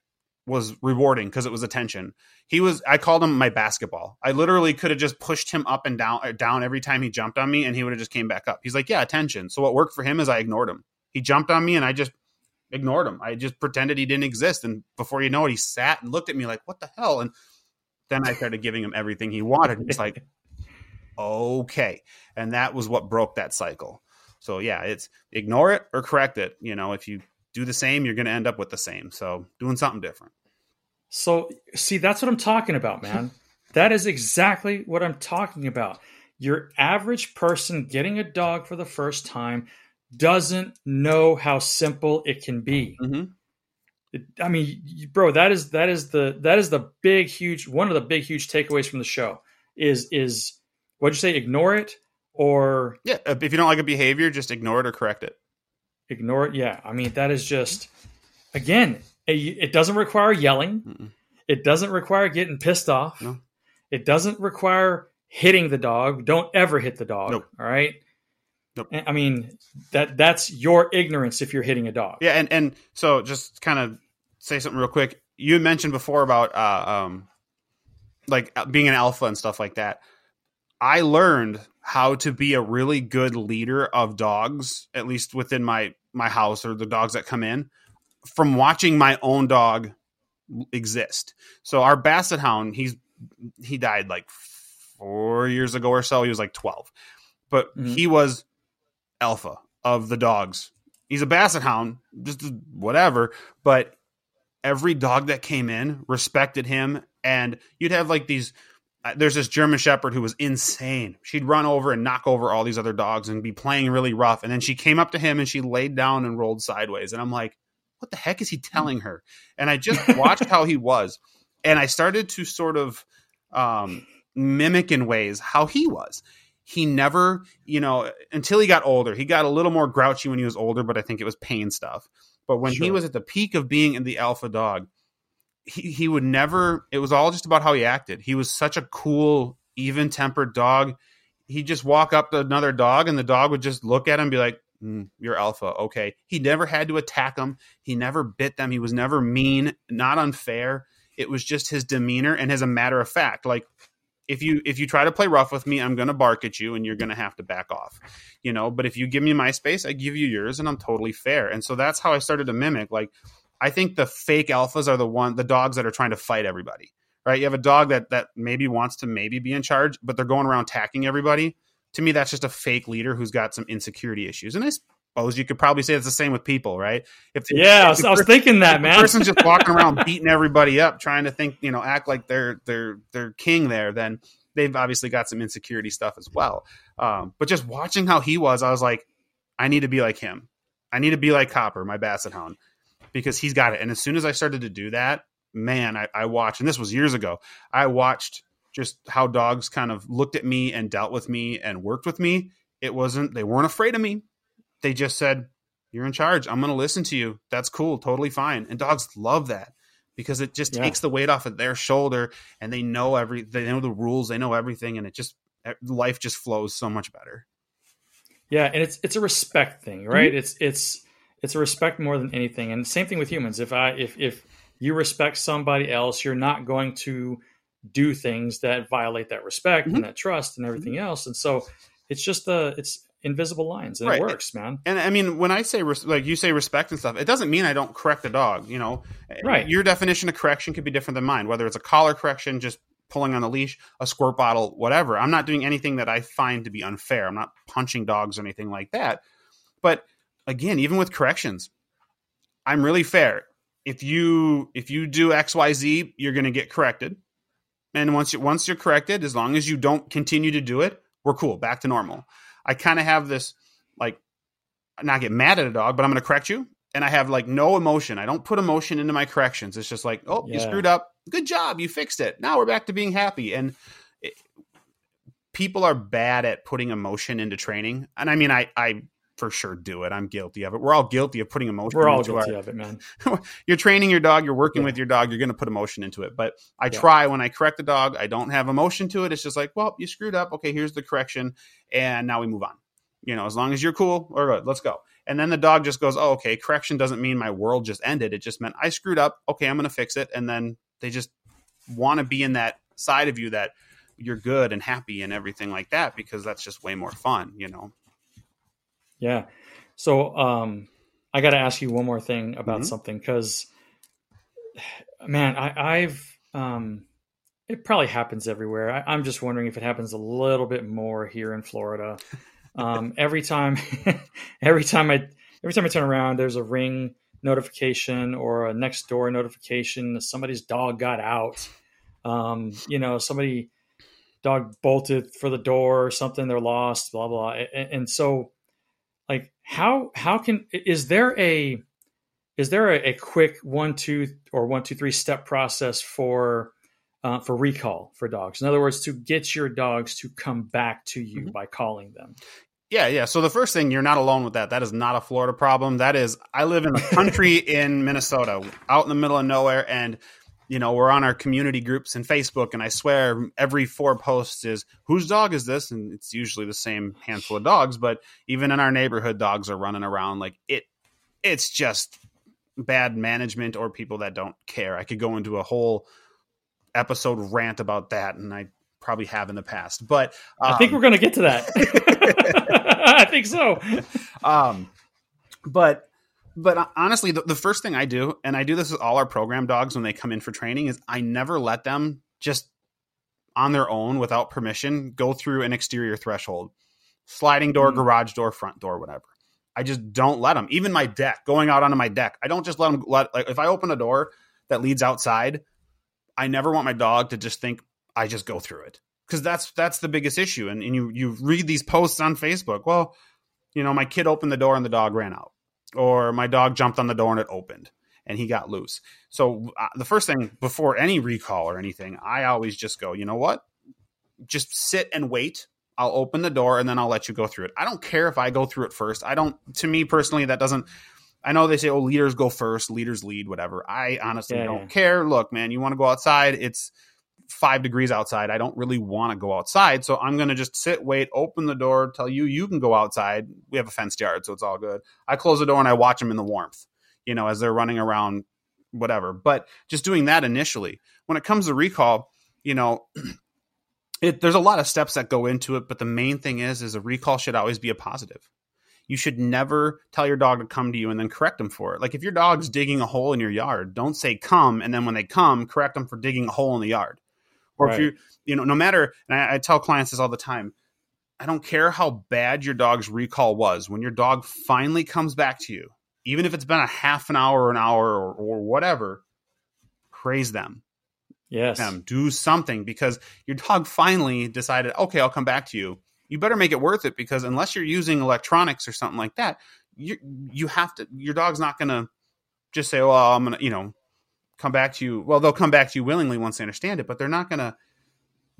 was rewarding because it was attention. He was I called him my basketball. I literally could have just pushed him up and down uh, down every time he jumped on me and he would have just came back up. He's like, "Yeah, attention." So what worked for him is I ignored him. He jumped on me and I just ignored him. I just pretended he didn't exist and before you know it he sat and looked at me like, "What the hell?" and then I started giving him everything he wanted. He's like, okay and that was what broke that cycle so yeah it's ignore it or correct it you know if you do the same you're going to end up with the same so doing something different So, see, that's what I'm talking about, man. that is exactly what I'm talking about. Your average person getting a dog for the first time doesn't know how simple it can be. mm-hmm. I mean, bro, that is that is the that is the big huge one of the big huge takeaways from the show is is what'd you say? Ignore it or yeah. If you don't like a behavior, just ignore it or correct it. Ignore it. Yeah, I mean that is just again, it doesn't require yelling. Mm-mm. It doesn't require getting pissed off. No. It doesn't require hitting the dog. Don't ever hit the dog. Nope. All right. Nope. I mean that that's your ignorance if you're hitting a dog. Yeah, and and so just kind of say something real quick. You mentioned before about uh, um, like uh, being an alpha and stuff like that. I learned how to be a really good leader of dogs, at least within my my house or the dogs that come in, from watching my own dog exist. So our basset hound, he's he died like four years ago or so. He was like twelve, but mm-hmm. he was alpha of the dogs. He's a basset hound, just whatever. But every dog that came in respected him, and you'd have like these. There's this German Shepherd who was insane. She'd run over and knock over all these other dogs and be playing really rough. And then she came up to him and she laid down and rolled sideways. And I'm like, what the heck is he telling her? And I just watched how he was, and I started to sort of um, mimic in ways how he was he never, you know, until he got older, he got a little more grouchy when he was older, but I think it was pain stuff. But when sure. he was at the peak of being in the alpha dog, he, he would never, it was all just about how he acted. He was such a cool, even tempered dog. He'd just walk up to another dog and the dog would just look at him and be like, mm, You're alpha. Okay. He never had to attack them. He never bit them. He was never mean, not unfair. It was just his demeanor and as a matter of fact, like if you if you try to play rough with me, I'm to bark at you and you're to have to back off. You know, but if you give me my space, I give you yours and I'm totally fair. And so that's how I started to mimic like I think the fake alphas are the one the dogs that are trying to fight everybody. Right? You have a dog that that maybe wants to maybe be in charge, but they're going around attacking everybody. To me that's just a fake leader who's got some insecurity issues. And I suppose you could probably say it's the same with people, right? If yeah, if I, was, thinking that man, A person's just walking around beating everybody up, trying to think, you know, act like they're they're they're king there, then they've obviously got some insecurity stuff as well. Um, but just watching how he was, I was like, I need to be like him. I need to be like Copper, my Basset Hound, because he's got it. And as soon as I started to do that, man, I, I watched, and this was years ago. I watched just how dogs kind of looked at me and dealt with me and worked with me. It wasn't, they weren't afraid of me they just said, You're in charge. I'm going to listen to you. That's cool. Totally fine. And dogs love that because it just yeah. takes the weight off of their shoulder and they know every, they know the rules, they know everything. And it just, life just flows so much better. Yeah. And it's, it's a respect thing, right? Mm-hmm. It's, it's, it's a respect more than anything. And same thing with humans. If I, if, if you respect somebody else, you're not going to do things that violate that respect mm-hmm. and that trust and everything mm-hmm. else. And so it's just the, it's, invisible lines and right. it works man and i mean when i say res- like you say respect and stuff it doesn't mean i don't correct the dog you know right your definition of correction could be different than mine whether it's a collar correction just pulling on the leash a squirt bottle whatever i'm not doing anything that i find to be unfair i'm not punching dogs or anything like that but again even with corrections i'm really fair if you if you do xyz you're going to get corrected and once you once you're corrected as long as you don't continue to do it we're cool back to normal I kind of have this like not get mad at a dog, but I'm going to correct you. And I have like no emotion. I don't put emotion into my corrections. It's just like, oh, yeah. you screwed up. Good job. You fixed it. Now we're back to being happy. And it, people are bad at putting emotion into training. And I mean, I, I for sure do it. I'm guilty of it. We're all guilty of putting emotion. We're all guilty our, of it, man. you're training your dog. You're working yeah. with your dog. You're going to put emotion into it. But I yeah. try when I correct the dog. I don't have emotion to it. It's just like, well, you screwed up. Okay, here's the correction, and now we move on. You know, as long as you're cool, we're good. Let's go. And then the dog just goes, oh, okay. Correction doesn't mean my world just ended. It just meant I screwed up. Okay, I'm going to fix it. And then they just want to be in that side of you that you're good and happy and everything like that because that's just way more fun. You know. Yeah. So um, I got to ask you one more thing about mm-hmm. something because, man, I, have um, it probably happens everywhere. I, am just wondering if it happens a little bit more here in Florida. Um, every time, every time I every time I turn around, there's a ring notification or a Nextdoor notification. Somebody's dog got out. Um, you know, somebody dog bolted for the door or something. They're lost. Blah blah. And, and so how how can is there a is there a, a quick one, two, or one, two, three step process for uh, for recall for dogs? In other words, to get your dogs to come back to you mm-hmm. by calling them. Yeah, yeah. So the first thing, you're not alone with that. That is not a Florida problem. That is, I live in the country in Minnesota, out in the middle of nowhere, and you know we're on our community groups and Facebook, and I swear every four posts is whose dog is this, and it's usually the same handful of dogs. But even in our neighborhood, dogs are running around like it. It's just bad management or people that don't care. I could go into a whole episode rant about that, and I probably have in the past. But um, I think we're going to get to that. I think so. Um, but but honestly, the, the first thing I do, and I do this with all our program dogs when they come in for training, is I never let them just on their own without permission go through an exterior threshold, sliding door, mm garage door, front door, whatever. I just don't let them. Even my deck, going out onto my deck, I don't just let them let like if I open a door that leads outside, I never want my dog to just think I just go through it. Cuz that's that's the biggest issue and, and you you read these posts on Facebook, well, you know, my kid opened the door and the dog ran out or my dog jumped on the door and it opened and he got loose. So uh, the first thing before any recall or anything, I always just go, you know what? Just sit and wait I'll open the door and then I'll let you go through it. I don't care if I go through it first. I don't, to me personally, that doesn't, I know they say, oh, leaders go first, leaders lead, whatever. I honestly yeah, don't yeah. care. Look, man, you want to go outside? It's five degrees outside. I don't really want to go outside. So I'm going to just sit, wait, open the door, tell you you can go outside. We have a fenced yard, so it's all good. I close the door and I watch them in the warmth, you know, as they're running around, whatever. But just doing that initially. When it comes to recall, you know, it, there's a lot of steps that go into it, but the main thing is, is a recall should always be a positive. You should never tell your dog to come to you and then correct them for it. Like if your dog's digging a hole in your yard, don't say come, and then when they come, correct them for digging a hole in the yard. Or right. if you, you know, no matter, and I, I tell clients this all the time, I don't care how bad your dog's recall was. When your dog finally comes back to you, even if it's been a half an hour, an hour, or, or whatever, praise them Yes. Them. Do something because your dog finally decided, okay, I'll come back to you. You better make it worth it because unless you're using electronics or something like that, you you have to your dog's not gonna just say, Well, I'm gonna, you know, come back to you. Well, they'll come back to you willingly once they understand it, but they're not gonna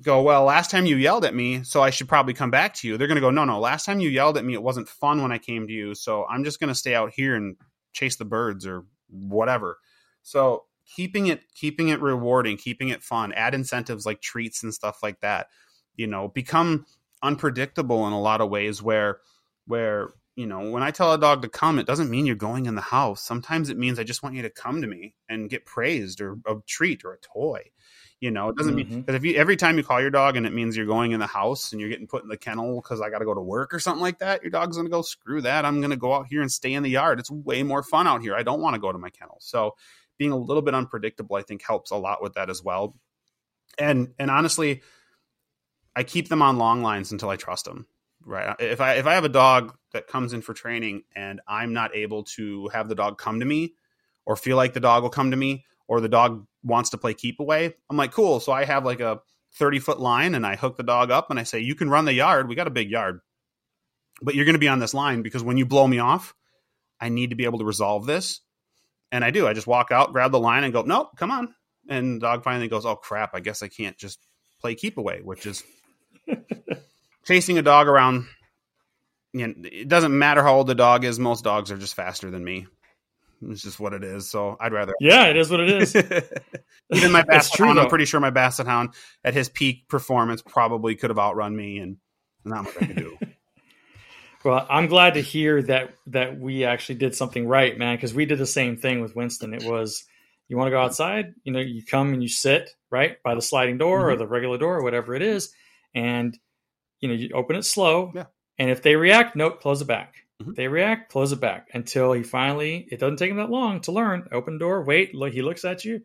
go, Well, last time you yelled at me, so I should probably come back to you. They're gonna go, No, no, last time you yelled at me, it wasn't fun when I came to you, so I'm just gonna stay out here and chase the birds or whatever. So keeping it keeping it rewarding, keeping it fun, add incentives like treats and stuff like that. You know, become unpredictable in a lot of ways where where you know when i tell a dog to come it doesn't mean you're going in the house sometimes it means i just want you to come to me and get praised or a treat or a toy you know it doesn't mm-hmm. mean because if you every time you call your dog and it means you're going in the house and you're getting put in the kennel because i got to go to work or something like that your dog's going to go screw that i'm going to go out here and stay in the yard it's way more fun out here i don't want to go to my kennel so being a little bit unpredictable, I think helps a lot with that as well. And and honestly, I keep them on long lines until I trust them. Right. If I if I have a dog that comes in for training and I'm not able to have the dog come to me or feel like the dog will come to me or the dog wants to play keep away, I'm like, cool. So I have like a 30 foot line and I hook the dog up and I say, you can run the yard. We got a big yard, but you're going to be on this line because when you blow me off, I need to be able to resolve this and I do. I just walk out, grab the line, and go, nope, come on. And the dog finally goes, oh crap, I guess I can't just play keep away, which is chasing a dog around. You know, it doesn't matter how old the dog is. Most dogs are just faster than me. It's just what it is. So I'd rather. Yeah, it is what it is. Even my basset hound, I'm pretty sure my basset hound at his peak performance probably could have outrun me, and not much I could do. Well, I'm glad to hear that that we actually did something right, man, because we did the same thing with Winston. It was you want to go outside, you know, you come and you sit right by the sliding door mm-hmm. or the regular door or whatever it is, and you know you open it slow. Yeah. And if they react, nope, close it back. Mm-hmm. They react, close it back until he finally. It doesn't take him that long to learn. Open door, wait. Look, he looks at you.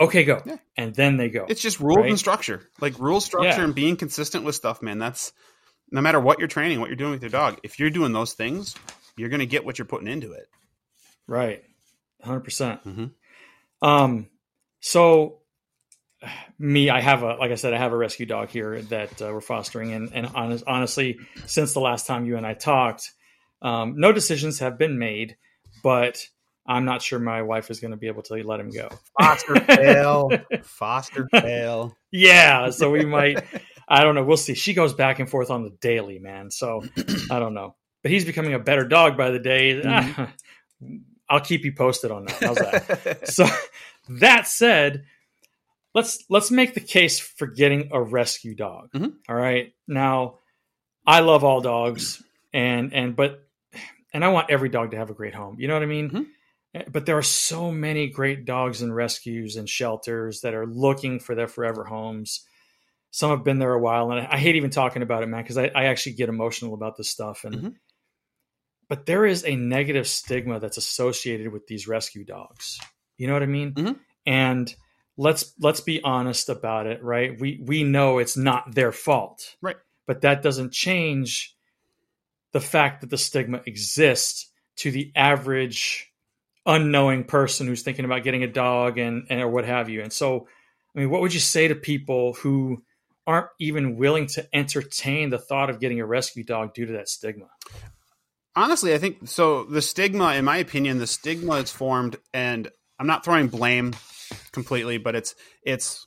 Okay, go. Yeah. And then they go. It's just rules right? and structure, like rule structure yeah. and being consistent with stuff, man. That's no matter what you're training, what you're doing with your dog, if you're doing those things, you're going to get what you're putting into it. Right. 100%. percent mm-hmm. Um, so me, I have a, like I said, I have a rescue dog here that uh, we're fostering. And, and honest, honestly, since the last time you and I talked, um, no decisions have been made, but I'm not sure my wife is going to be able to let him go. Foster fail. Foster fail. Yeah, so we might. I don't know. We'll see. She goes back and forth on the daily, man. So I don't know. But he's becoming a better dog by the day. Mm-hmm. I'll keep you posted on that. How's that? so that said, let's let's make the case for getting a rescue dog. Mm-hmm. All right. Now, I love all dogs, and and but and I want every dog to have a great home. You know what I mean? Mm-hmm. Eh, but there are so many great dogs and rescues and shelters that are looking for their forever homes. Some have been there a while, and I, hate even talking about it, man, because I, I, actually get emotional about this stuff. And mm-hmm. but there is a negative stigma that's associated with these rescue dogs. You know what I mean? Mm-hmm. And let's let's be honest about it, right? We we know it's not their fault, right? But that doesn't change the fact that the stigma exists to the average unknowing person who's thinking about getting a dog and, and or what have you. And so, I mean, what would you say to people who aren't even willing to entertain the thought of getting a rescue dog due to that stigma? Honestly, I think so. The stigma, in my opinion, the stigma is formed, and I'm not throwing blame completely, but it's it's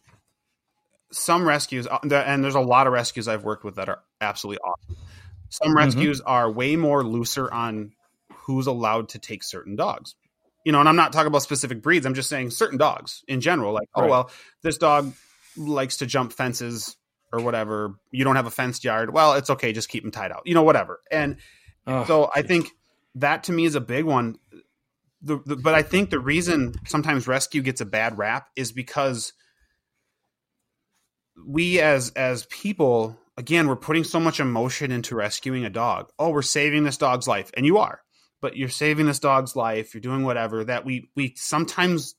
some rescues, uh, and there's a lot of rescues I've worked with that are absolutely awesome. Some mm-hmm. rescues mm-hmm. are way more looser on who's allowed to take certain dogs. You know, and I'm not talking about specific breeds. I'm just saying certain dogs in general. Like, oh, right. oh well, this dog likes to jump fences or whatever. You don't have a fenced yard. Well, it's okay. Just keep them tied out. You know, whatever. And oh, so geez. I think that to me is a big one the, the, but I think the reason sometimes rescue gets a bad rap is because we as as people again we're putting so much emotion into rescuing a dog. Oh, we're saving this dog's life, and you are, but you're saving this dog's life. You're doing whatever that we we sometimes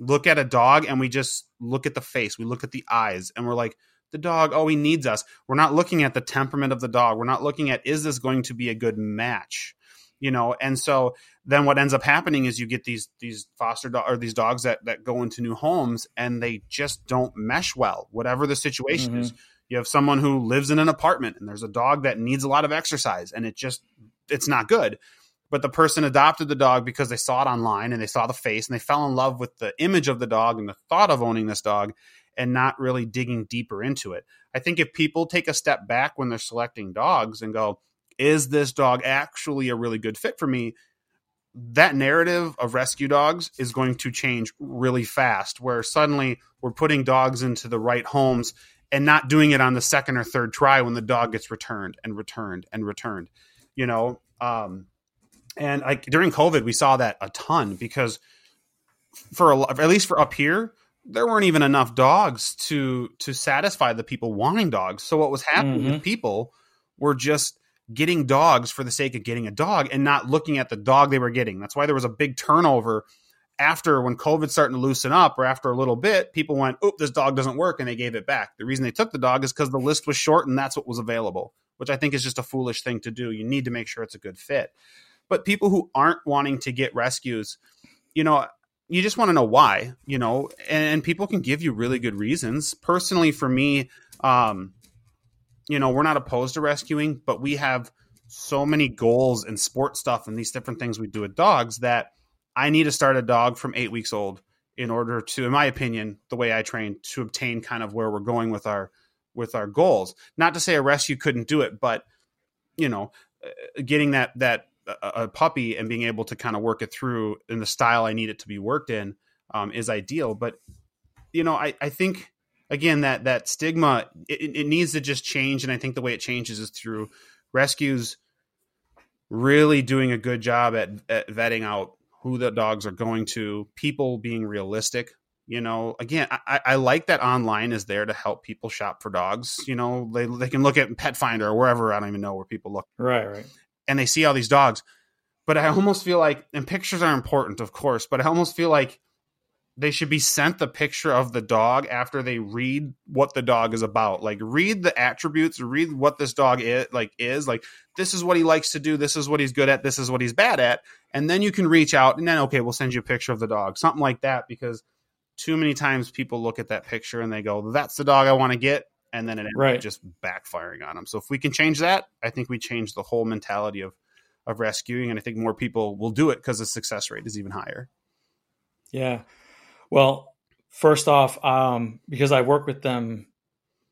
look at a dog and we just look at the face, we look at the eyes, and we're like, the dog, oh, he needs us. We're not looking at the temperament of the dog. We're not looking at is this going to be a good match you know and so then what ends up happening is you get these these foster do- or these dogs that that go into new homes and they just don't mesh well whatever the situation mm-hmm. is you have someone who lives in an apartment and there's a dog that needs a lot of exercise and it just it's not good but the person adopted the dog because they saw it online and they saw the face and they fell in love with the image of the dog and the thought of owning this dog and not really digging deeper into it. I think if people take a step back when they're selecting dogs and go, is this dog actually a really good fit for me? That narrative of rescue dogs is going to change really fast, where suddenly we're putting dogs into the right homes and not doing it on the second or third try when the dog gets returned and returned and returned. You know, um, and like during COVID, we saw that a ton because for a, at least for up here, there weren't even enough dogs to to satisfy the people wanting dogs. So what was happening mm-hmm. with people were just getting dogs for the sake of getting a dog and not looking at the dog they were getting. That's why there was a big turnover after when COVID starting to loosen up or after a little bit, people went, "Oop, this dog doesn't work," and they gave it back. The reason they took the dog is because the list was short and that's what was available, which I think is just a foolish thing to do. You need to make sure it's a good fit. But people who aren't wanting to get rescues, you know, you just want to know why, you know, and, and people can give you really good reasons. Personally, for me, um, you know, we're not opposed to rescuing, but we have so many goals and sport stuff and these different things we do with dogs that I need to start a dog from eight weeks old in order to, in my opinion, the way I train to obtain kind of where we're going with our with our goals. Not to say a rescue couldn't do it, but you know, uh, getting that that a puppy and being able to kind of work it through in the style I need it to be worked in um, is ideal. But you know, I, I think again that that stigma it, it needs to just change and i think the way it changes is through rescues really doing a good job at, at vetting out who the dogs are going to people being realistic you know? Again I, I like that online is there to help people shop for dogs you know? They, they can look at Petfinder or wherever i don't even know where people look. Right right. And they see all these dogs. But i almost feel like and pictures are important of course but i almost feel like they should be sent the picture of the dog after they read what the dog is about like read the attributes read what this dog is like is like this is what he likes to do this is what he's good at this is what he's bad at and then you can reach out and then okay we'll send you a picture of the dog something like that because too many times people look at that picture and they go that's the dog i want to get and then it ends right. up just backfiring on them so if we can change that i think we change the whole mentality of of rescuing, and I think more people will do it because the success rate is even higher. Yeah. Well, first off, um, because I work with them,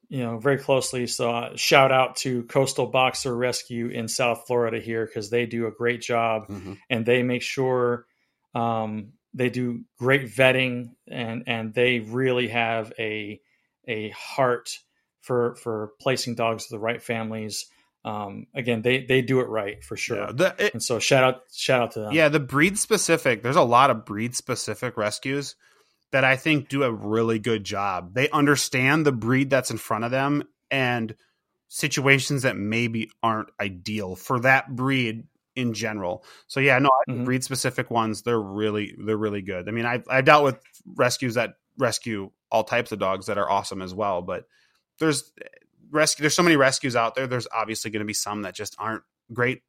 you know, very closely. So uh, shout out to Coastal Boxer Rescue in South Florida here because they do a great job Mm-hmm. and they make sure um, they do great vetting and and they really have a a heart for for placing dogs to the right families. Um, again, they they do it right for sure. Yeah, the, it, And so shout out shout out to them. yeah, the breed specific. There's a lot of breed specific rescues that I think do a really good job. They understand the breed that's in front of them and situations that maybe aren't ideal for that breed in general. So yeah, no, Mhm. breed specific ones they're really they're really good. I mean, I I've dealt with rescues that rescue all types of dogs that are awesome as well, but there's rescue there's so many rescues out there. There's obviously going to be some that just aren't great.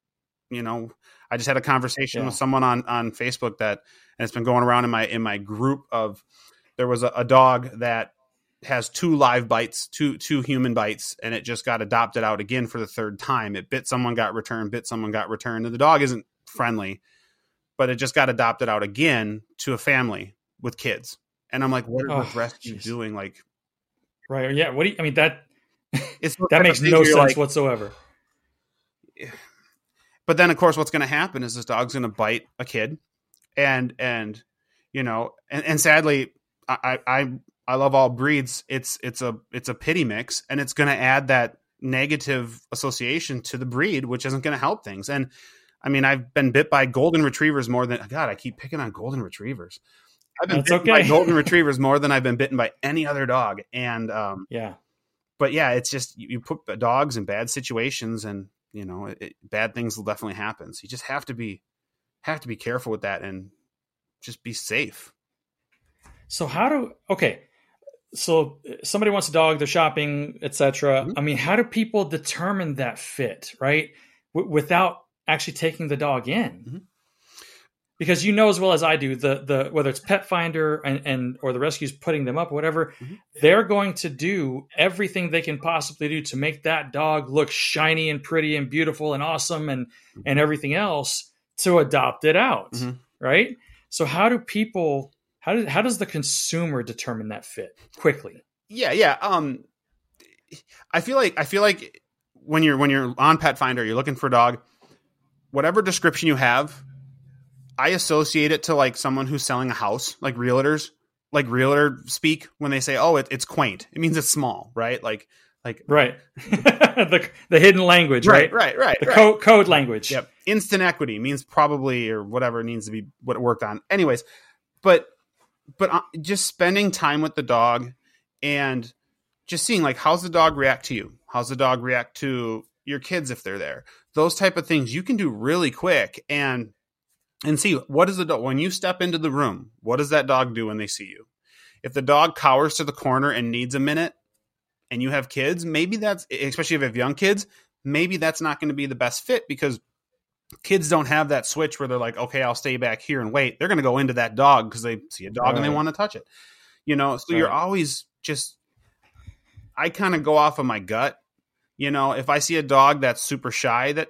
You know, I just had a conversation Yeah. with someone on on Facebook that and it's been going around in my in my group of there was a, a dog that has two live bites, two two human bites, and it just got adopted out again for the third time. It bit someone, got returned, bit someone, got returned, and the dog isn't friendly, but it just got adopted out again to a family with kids. And I'm like, what are Oh, those rescues jeez. doing? Like, Right. Yeah. What do you, I mean that it's that makes no sense like- whatsoever. But then of course what's going to happen is this dog's going to bite a kid and and you know and, and sadly I, I i love all breeds. It's it's a it's a pity mix and it's going to add that negative association to the breed which isn't going to help things. And i mean i've been bit by golden retrievers more than god i keep picking on golden retrievers. I've been That's bitten by golden retrievers more than i've been bitten by any other dog. And um Yeah. but yeah, it's just you, you put dogs in bad situations, and you know, it, it- bad things will definitely happen. So you just have to be have to be careful with that and just be safe. So how do okay? So uh, somebody wants a dog, they're shopping, etc. Mhm. I mean, how do people determine that fit, right? W- without actually taking the dog in, Mhm. Because you know as well as I do the the whether it's Petfinder and, and or the rescue's putting them up, whatever, Mhm. they're going to do everything they can possibly do to make that dog look shiny and pretty and beautiful and awesome and and everything else to adopt it out, Mhm. right? So how do people how does how does the consumer determine that fit quickly? Yeah, yeah. Um, I feel like I feel like when you're when you're on Petfinder, you're looking for a dog. Whatever description you have, I associate it to like someone who's selling a house, like realtors, like realtor speak when they say, "Oh, it, it's quaint." It means it's small, right? Like, like Right. the the hidden language, right? right, right, The right. code code language. Yep. Instant equity means probably or whatever needs to be what it worked on. Anyways, but but uh, just spending time with the dog and just seeing like how's the dog react to you? How's the dog react to your kids if they're there? Those type of things you can do really quick and and see what is the dog when you step into the room, what does that dog do when they see you? If the dog cowers to the corner and needs a minute and you have kids, maybe that's especially if you have young kids, maybe that's not going to be the best fit because kids don't have that switch where they're like, okay, I'll stay back here and wait. They're going to go into that dog because they see a dog and they want to touch it. You know, so you're always just, I kind of go off of my gut. You know, if I see a dog that's super shy, that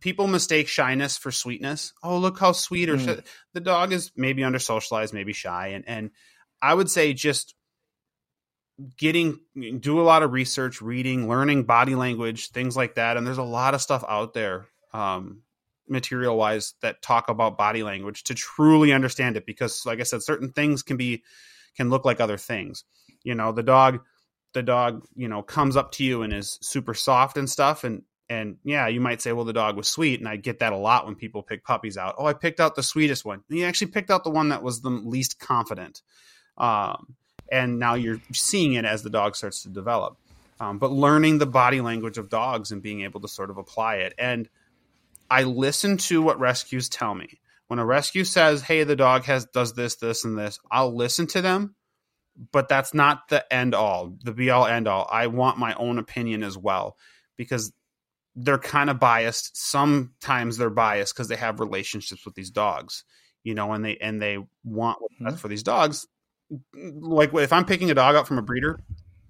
people mistake shyness for sweetness. Oh, look how sweet or Mm. sh- the dog is maybe under socialized, maybe shy. And, and I would say just getting do a lot of research reading learning body language things like that and there's a lot of stuff out there um, material wise that talk about body language to truly understand it because like i said certain things can be can look like other things you know the dog the dog you know comes up to you and is super soft and stuff and and yeah you might say well the dog was sweet and i get that a lot when people pick puppies out oh i picked out the sweetest one and you actually picked out the one that was the least confident um, and now you're seeing it as the dog starts to develop. Um, but learning the body language of dogs and being able to sort of apply it. And I listen to what rescues tell me. When a rescue says, "Hey, the dog has does this, this, and this," I'll listen to them. But that's not the end all, the be all end all. I want my own opinion as well because they're kind of biased. Sometimes they're biased because they have relationships with these dogs, you know, and they and they want best for these dogs like if I'm picking a dog up from a breeder,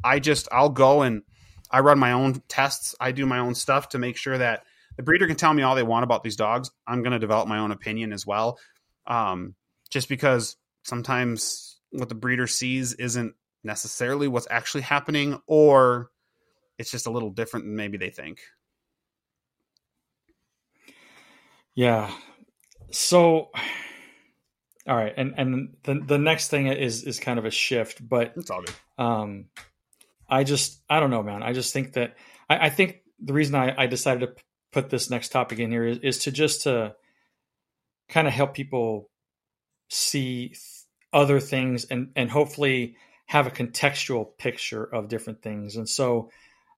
I just I'll go and I run my own tests. I do my own stuff to make sure that the breeder can tell me all they want about these dogs. I'm going to develop my own opinion as well. Um, just because sometimes what the breeder sees isn't necessarily what's actually happening, or it's just a little different than maybe they think. Yeah. So, all right, and and the the next thing is is kind of a shift, but it's all good. Um, I just I don't know, man. I just think that I, I think the reason I, I decided to put this next topic in here is, is to just to kind of help people see other things and and hopefully have a contextual picture of different things. And so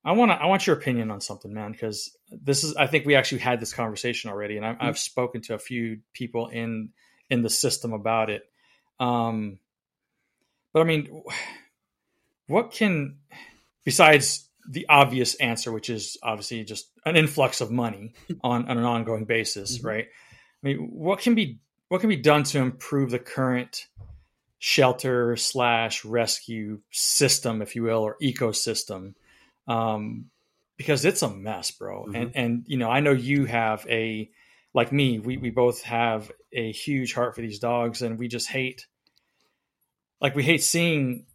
I want to I want your opinion on something, man, because this is I think we actually had this conversation already, and I, have spoken to a few people in in the system about it. Um, but I mean, what can besides the obvious answer, which is obviously just an influx of money on, on an ongoing basis, mm-hmm. right? I mean, what can be what can be done to improve the current shelter slash rescue system, if you will, or ecosystem? Um, because it's a mess, bro. Mm-hmm. And and you know, I know you have a like me. We we both have a huge heart for these dogs, and we just hate like we hate seeing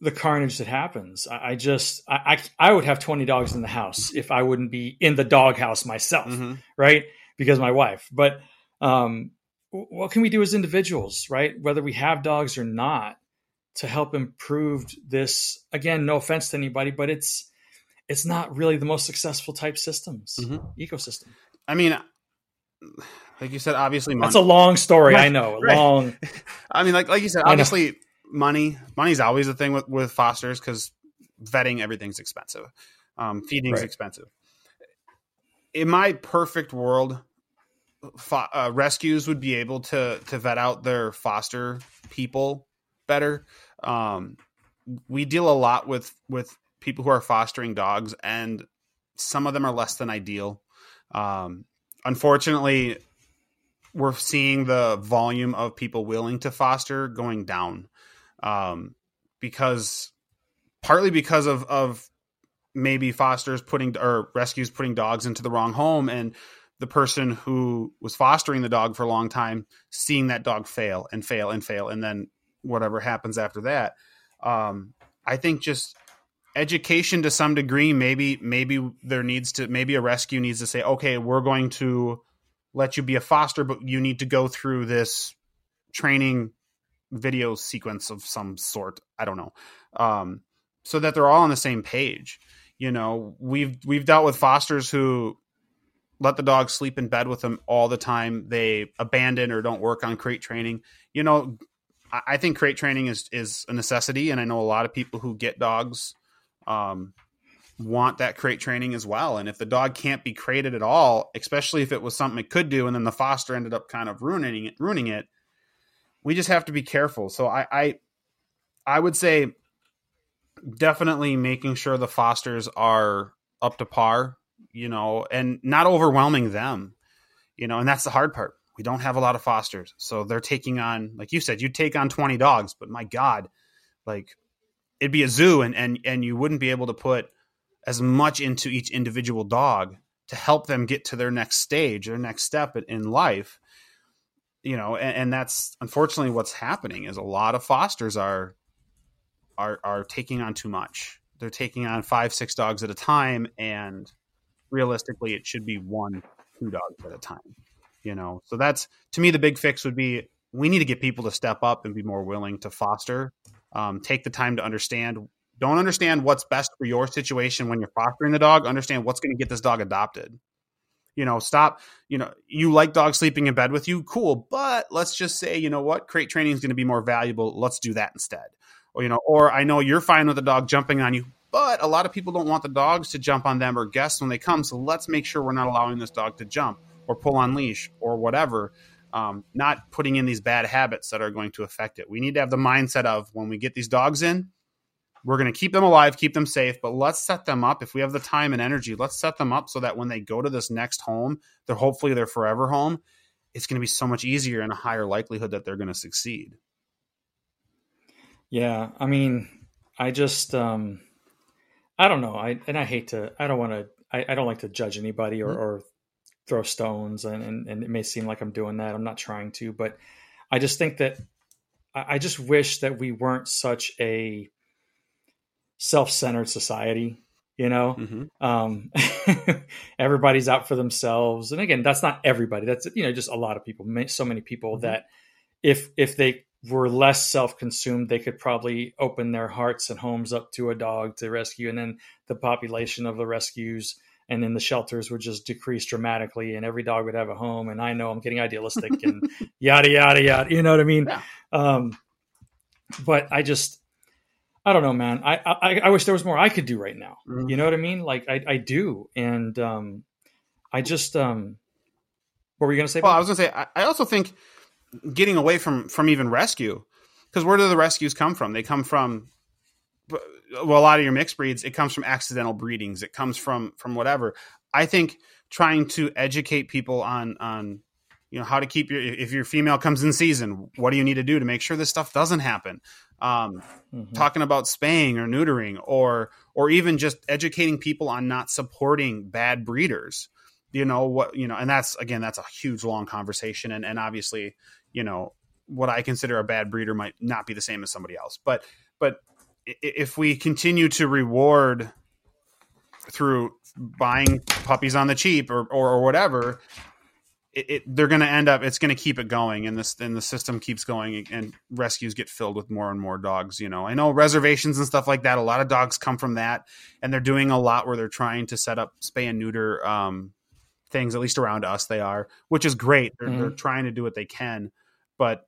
the carnage that happens. I, I just I, I, I would have twenty dogs in the house if I wouldn't be in the doghouse myself, mm-hmm. right? Because my wife. But um, what can we do as individuals, right? Whether we have dogs or not, to help improve this. Again, no offense to anybody, but it's it's not really the most successful type systems mm-hmm. ecosystem. I mean, like you said, obviously money. that's a long story. Right, I know, right. long. I mean, like like you said, obviously money money's always a thing with with fosters because vetting everything's expensive um, feeding's right. expensive in my perfect world fo- uh, rescues would be able to to vet out their foster people better um, we deal a lot with with people who are fostering dogs and some of them are less than ideal. Um, unfortunately we're seeing the volume of people willing to foster going down um, because partly because of of maybe fosters putting or rescues putting dogs into the wrong home and the person who was fostering the dog for a long time seeing that dog fail and fail and fail and then whatever happens after that. Um, i think just education to some degree maybe maybe there needs to maybe a rescue needs to say okay we're going to let you be a foster but you need to go through this training video sequence of some sort. I don't know. Um, so that they're all on the same page. You know, we've we've dealt with fosters who let the dog sleep in bed with them all the time. They abandon or don't work on crate training. You know, I, think crate training is is a necessity, and I know a lot of people who get dogs um, want that crate training as well. And if the dog can't be crated at all, especially if it was something it could do, and then the foster ended up kind of ruining it, ruining it, we just have to be careful. So I, I, I would say definitely making sure the fosters are up to par, you know, and not overwhelming them, you know, and that's the hard part. We don't have a lot of fosters. So they're taking on, like you said, you take on 20 dogs, but my God, like it'd be a zoo and, and, and you wouldn't be able to put as much into each individual dog to help them get to their next stage, their next step in life you know, and, and, that's unfortunately what's happening is a lot of fosters are are are taking on too much. They're taking on five, six dogs at a time, and realistically, it should be one, two dogs at a time. You know, so that's to me the big fix would be we need to get people to step up and be more willing to foster. Um, take the time to understand. Don't understand what's best for your situation when you're fostering the dog. Understand what's going to get this dog adopted you know, stop, you know, you like dogs sleeping in bed with you, cool. But let's just say, you know what, crate training is going to be more valuable. Let's do that instead. Or, you know, or I know you're fine with the dog jumping on you, but a lot of people don't want the dogs to jump on them or guests when they come. So let's make sure we're not allowing this dog to jump or pull on leash or whatever. Um, not putting in these bad habits that are going to affect it. We need to have the mindset of when we get these dogs in, we're going to keep them alive, keep them safe, but let's set them up. If we have the time and energy, let's set them up so that when they go to this next home, they're hopefully their forever home. It's going to be so much easier and a higher likelihood that they're going to succeed. Yeah, I mean, I just, um, I don't know. I and I hate to. I don't want to. I, I don't like to judge anybody or, mm-hmm. or throw stones, and, and and it may seem like I'm doing that. I'm not trying to, but I just think that I just wish that we weren't such a self-centered society you know mm-hmm. um, everybody's out for themselves and again that's not everybody that's you know just a lot of people so many people mm-hmm. that if if they were less self-consumed they could probably open their hearts and homes up to a dog to rescue and then the population of the rescues and then the shelters would just decrease dramatically and every dog would have a home and i know i'm getting idealistic and yada yada yada you know what i mean yeah. um, but i just I don't know, man. I, I, I wish there was more I could do right now. Mm-hmm. You know what I mean? Like I, I do, and um, I just um, what were you gonna say? Well, I was gonna say I, I also think getting away from from even rescue because where do the rescues come from? They come from well, a lot of your mixed breeds. It comes from accidental breedings. It comes from from whatever. I think trying to educate people on on you know how to keep your if your female comes in season what do you need to do to make sure this stuff doesn't happen um, mm-hmm. talking about spaying or neutering or or even just educating people on not supporting bad breeders you know what you know and that's again that's a huge long conversation and and obviously you know what i consider a bad breeder might not be the same as somebody else but but if we continue to reward through buying puppies on the cheap or, or, or whatever it, it, they're going to end up it's going to keep it going and this and the system keeps going and rescues get filled with more and more dogs you know i know reservations and stuff like that a lot of dogs come from that and they're doing a lot where they're trying to set up spay and neuter um, things at least around us they are which is great they're, mm-hmm. they're trying to do what they can but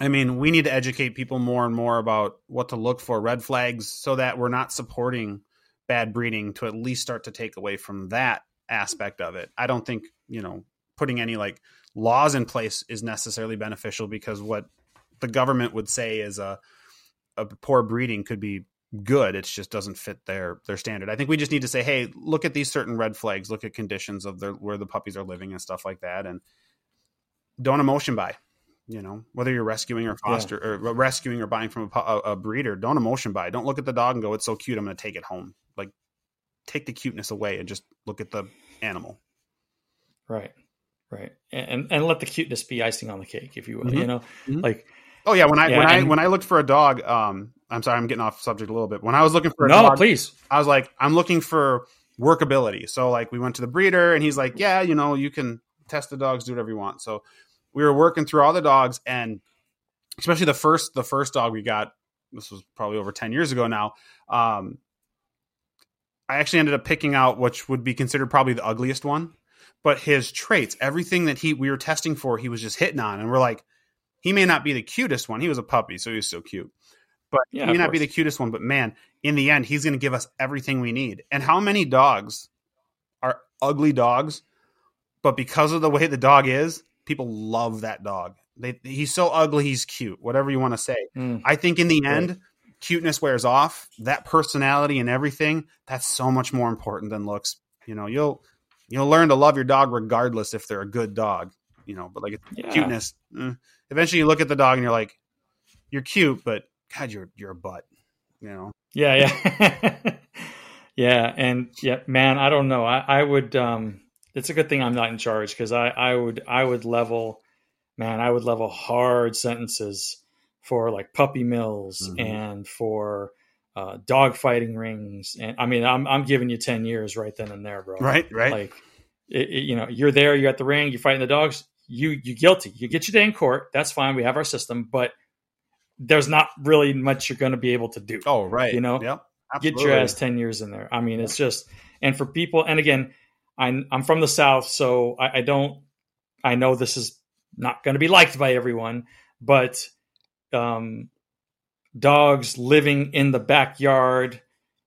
i mean we need to educate people more and more about what to look for red flags so that we're not supporting bad breeding to at least start to take away from that aspect of it. I don't think you know putting any like laws in place is necessarily beneficial because what the government would say is a a poor breeding could be good. It just doesn't fit their their standard. I think we just need to say hey look at these certain red flags. Look at conditions of their where the puppies are living and stuff like that and don't emotion buy you know whether you're rescuing or foster yeah. or rescuing or buying from a, a, a, breeder don't emotion buy. Don't look at the dog and go it's so cute i'm going to take it home. Like take the cuteness away and just look at the animal. Right right. And and let the cuteness be icing on the cake if you will mm-hmm. you know? Mm-hmm. like oh yeah when i yeah, when and, i when i looked for a dog um i'm sorry i'm getting off subject a little bit. When i was looking for a no dog, please. I was like i'm looking for workability. So like we went to the breeder and he's like yeah you know you can test the dogs do whatever you want. So we were working through all the dogs and especially the first the first dog we got this was probably over 10 years ago now um i actually ended up picking out which would be considered probably the ugliest one but his traits, everything that he we were testing for, he was just hitting on, and we're like, he may not be the cutest one. He was a puppy, so he was so cute. But yeah, he may not be the cutest one, but man, in the end, he's going to give us everything we need. And how many dogs are ugly dogs, but because of the way the dog is, people love that dog. They, he's so ugly, he's cute. Whatever you want to say. Mm. I think in the end, cuteness wears off. That personality and everything, that's so much more important than looks. You know, you'll you'll learn to love your dog regardless if they're a good dog, you know. But like yeah. cuteness, eh. eventually you look at the dog and you're like, you're cute, but God, you're you're a butt, you know. Yeah, yeah, yeah, and yeah, man, I don't know. I, I would. um It's a good thing I'm not in charge because I I would I would level, man, I would level hard sentences for like puppy mills mm-hmm. and for uh, dog fighting rings, and I mean, I'm I'm giving you ten years right then and there, bro. Right, right. Like, it, it, you know, you're there, you're at the ring, you're fighting the dogs. You you guilty. You get your day in court. That's fine. We have our system, but there's not really much you're going to be able to do. Oh, right. You know, yep. Get your ass ten years in there. I mean, it's just and for people. And again, I'm I'm from the south, so I, I don't. I know this is not going to be liked by everyone, but um, dogs living in the backyard,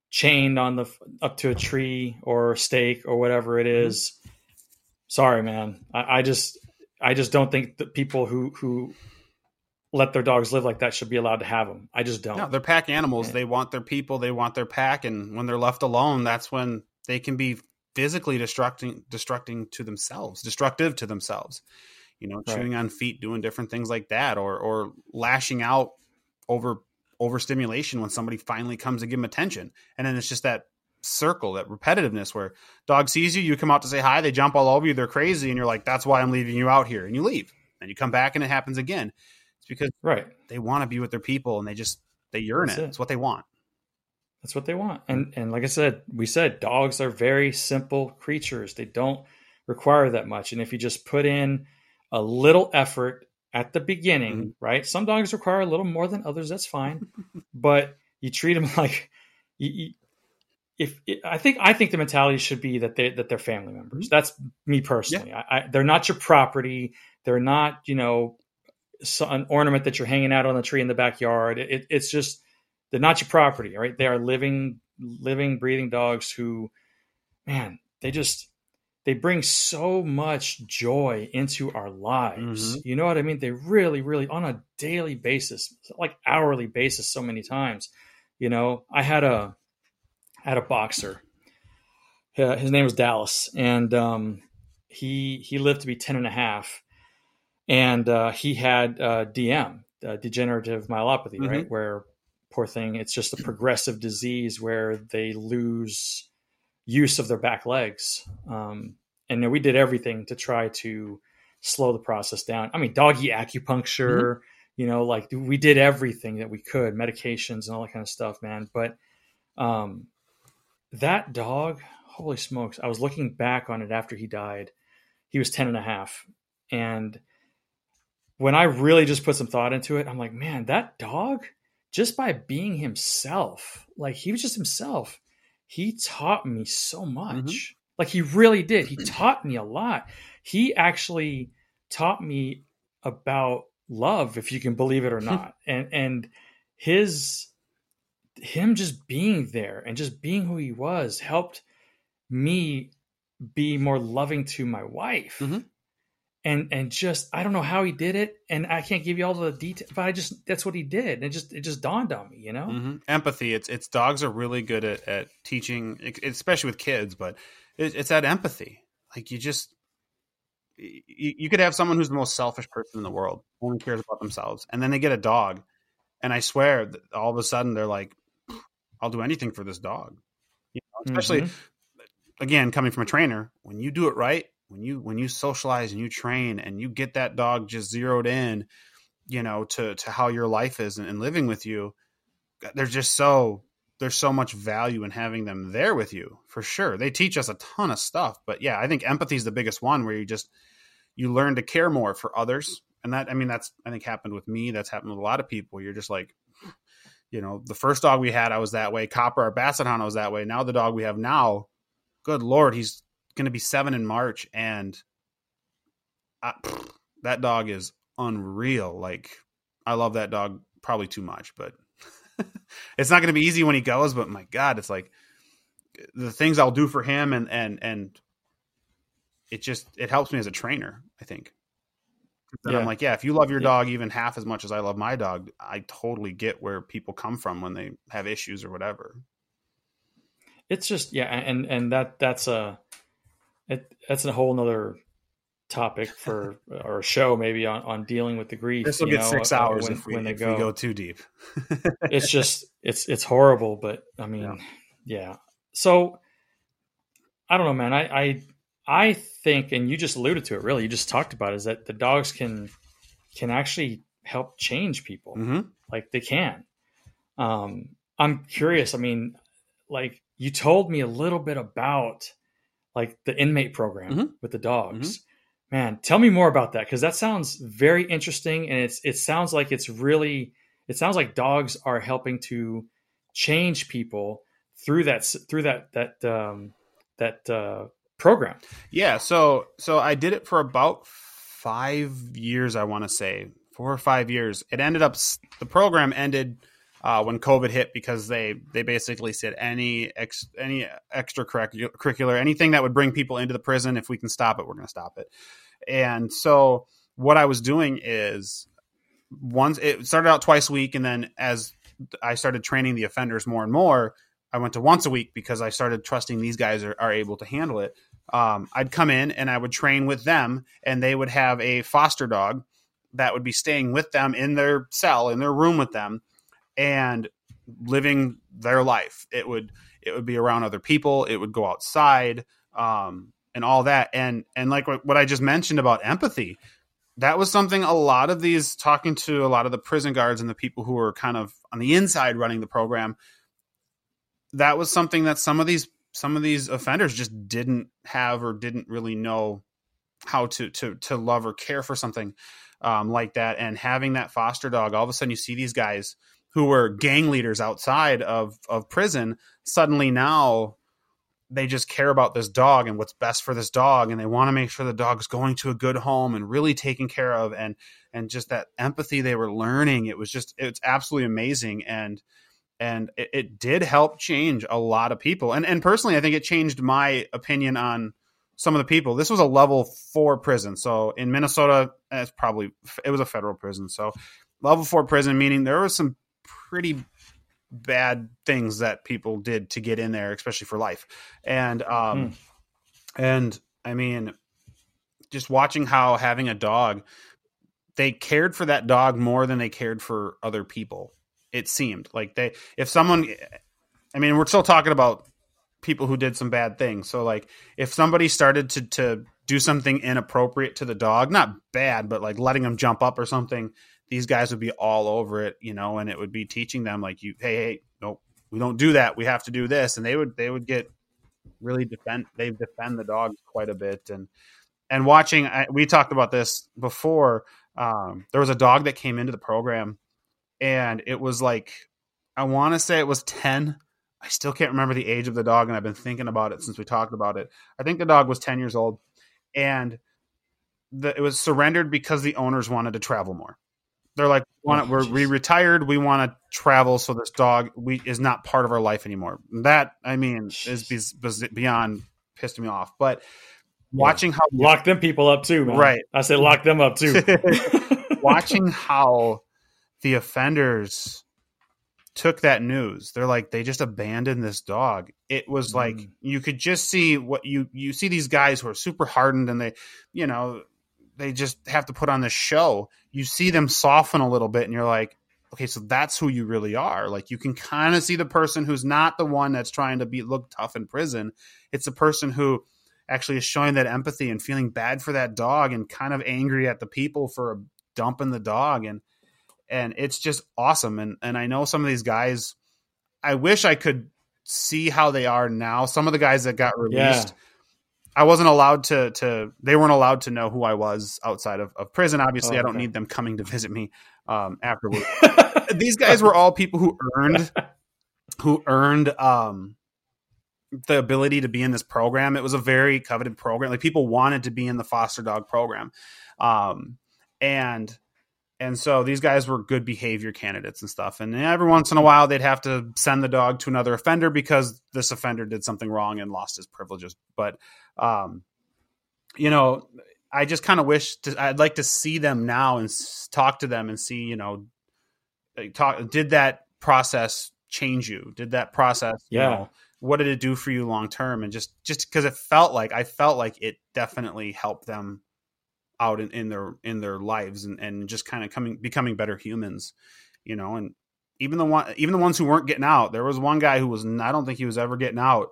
chained on the up to a tree or a stake or whatever it mm-hmm. Mm-hmm. Sorry, man. I, I, just I just don't think that people who who let their dogs live like that should be allowed to have them. I just don't. No, they're pack animals. They want their people. They want their pack, and when they're left alone, that's when they can be physically destructing destructing to themselves, destructive to themselves. You know, right. chewing on feet, doing different things like that, or or lashing out over overstimulation when somebody finally comes to give them attention. And then it's just that circle, that repetitiveness where dog sees you, you come out to say hi, they jump all over you, they're crazy, and you're like, that's why I'm leaving you out here, and you leave, and you come back, and it happens again. It's because right they want to be with their people, and they just they yearn it. it. It's what they want. That's what they want. And and like I said, we said dogs are very simple creatures. They don't require that much. And if you just put in a little effort at the beginning, Mhm. right? Some dogs require a little more than others. That's fine. but you treat them like you, you, if I think I think the mentality should be that they that they're family members. That's me personally. I, I, they're not your property. They're not you know an ornament that you're hanging out on the tree in the backyard. It, it's just they're not your property, right? They are living, living, breathing dogs who, man, they just they bring so much joy into our lives. Mhm. You know what I mean? They really, really on a daily basis, like hourly basis, so many times. You know, I had a had a boxer. Uh, his name was Dallas, and um, he he lived to be 10 and a half and uh, he had uh, DM, uh, degenerative myelopathy, Mhm. right? Where poor thing, it's just a progressive disease where they lose use of their back legs. Um, and we did everything to try to slow the process down. I mean, doggy acupuncture, you know, like we did everything that we could, medications and all that kind of stuff, man. But um, that dog, holy smokes, I was looking back on it after he died. He was 10 and a half. And when I really just put some thought into it, I'm like, man, that dog, just by being himself, like he was just himself, he taught me so much. Like he really did. He taught me a lot. He actually taught me about love, if you can believe it or not. and and his him just being there and just being who he was helped me be more loving to my wife Mhm. And and just i don't know how he did it and i can't give you all the details but i just that's what he did and it just it just dawned on me you know hmm Empathy. It's it's dogs are really good at, at teaching, especially with kids. But it, it's that empathy. Like you just you, you could have someone who's the most selfish person in the world, only cares about themselves, and then they get a dog, and I swear, that all of a sudden they're like, "I'll do anything for this dog." You know, especially Mhm. again coming from a trainer when you do it right when you when you socialize and you train and you get that dog just zeroed in you know to to how your life is and, and living with you there's just so there's so much value in having them there with you for sure. They teach us a ton of stuff but yeah i think empathy is the biggest one where you just you learn to care more for others. And that i mean that's i think happened with me that's happened with a lot of people. You're just like you know the first dog we had i was that way. Copper our basset hound I was that way. Now the dog we have now good lord he's going to be seven in march and I, that dog is unreal like i love that dog probably too much but it's not going to be easy when he goes but my god it's like the things i'll do for him and and and it just it helps me as a trainer i think then Yeah. i'm like yeah if you love your Yeah. dog even half as much as i love my dog i totally get where people come from when they have issues or whatever it's just yeah and and that that's a it, that's a whole nother topic for or a show maybe on on dealing with the grief this will get know, six uh, hours when, if, we, when they if go, go too deep. It's just it's it's horrible but i mean Yeah. yeah, so i don't know man. I i i think and you just alluded to it really you just talked about it, is that the dogs can can actually help change people. Hmm like they can. Um i'm curious i mean like you told me a little bit about like the inmate program Mhm. with the dogs man tell me more about that because that sounds very interesting and it's it sounds like it's really it sounds like dogs are helping to change people through that through that that um that uh program Yeah, so so I did it for about five years. I want to say four or five years. It ended up the program ended uh, when COVID hit because they they basically said any ex, any extracurricular anything that would bring people into the prison if we can stop it, we're going to stop it. And so what I was doing is once it started out twice a week, and then as I started training the offenders more and more, I went to once a week because I started trusting these guys are, are able to handle it um, I'd come in and I would train with them, and they would have a foster dog that would be staying with them in their cell, in their room with them, and living their life. It would it would be around other people. It would go outside um, and all that. And and like what, i just mentioned about empathy that was something a lot of these talking to a lot of the prison guards and the people who were kind of on the inside running the program that was something that some of these some of these offenders just didn't have or didn't really know how to to to love or care for something um, like that. And having that foster dog all of a sudden you see these guys who were gang leaders outside of of prison suddenly now they just care about this dog and what's best for this dog and they want to make sure the dog's going to a good home and really taken care of and and just that empathy they were learning it was just it's absolutely amazing and and it, it did help change a lot of people. And and personally i think it changed my opinion on some of the people. This was a level 4 prison so in minnesota it's probably it was a federal prison so level 4 prison meaning there was some pretty bad things that people did to get in there, especially for life. And um, mm. and I mean, just watching how having a dog, they cared for that dog more than they cared for other people. It seemed like they, if someone, I mean, we're still talking about people who did some bad things. So like, if somebody started to to do something inappropriate to the dog, not bad, but like letting them jump up or something, these guys would be all over it, you know, and it would be teaching them like you, hey, hey, no, we don't do that. We have to do this, and they would they would get really defend they defend the dogs quite a bit, and and watching. I, we talked about this before. Um, there was a dog that came into the program, and it was like I want to say it was ten. I still can't remember the age of the dog, and I've been thinking about it since we talked about it. I think the dog was ten years old, and the, it was surrendered because the owners wanted to travel more. They're like, want oh, we're we retired. We want to travel, so this dog we is not part of our life anymore. That I mean is, beyond pissed me off. But watching how lock them people up too, man. right? I said lock them up too. watching how the offenders took that news. They're like they just abandoned this dog. It was like mm. you could just see what you you see these guys who are super hardened and they, you know, they just have to put on this show. You see them soften a little bit, and you're like, okay, so that's who you really are. Like you can kind of see the person who's not the one that's trying to be look tough in prison. It's the person who actually is showing that empathy and feeling bad for that dog and kind of angry at the people for dumping the dog and and it's just awesome and and I know some of these guys I wish I could see how they are now. Some of the guys that got released yeah I wasn't allowed to to they weren't allowed to know who I was outside of, of prison. Obviously, oh, okay. I don't need them coming to visit me um, afterwards. These guys were all people who earned who earned um, the ability to be in this program. It was a very coveted program. Like people wanted to be in the foster dog program, um, and and so these guys were good behavior candidates and stuff. And every once in a while, they'd have to send the dog to another offender because this offender did something wrong and lost his privileges. But, um, you know, I just kind of wish to, I'd like to see them now and talk to them and see, you know, talk. Did that process change you? Did that process, yeah. You know, what did it do for you long term? And just just because it felt like I felt like it definitely helped them out in, in their in their lives and, and just kind of coming becoming better humans you know and even the one even the ones who weren't getting out there was one guy who was i don't think he was ever getting out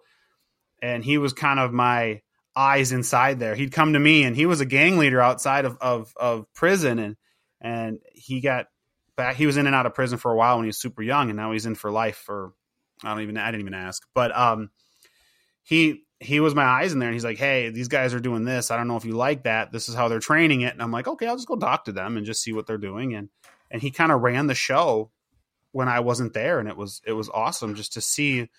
and he was kind of my eyes inside there. He'd come to me and he was a gang leader outside of of, of prison and and he got back he was in and out of prison for a while when he was super young and now he's in for life for i don't even i didn't even ask but um he he was my eyes in there and he's like, Hey, these guys are doing this. I don't know if you like that. This is how they're training it. And I'm like, okay, I'll just go talk to them and just see what they're doing. And, and he kind of ran the show when I wasn't there. And it was, it was awesome just to see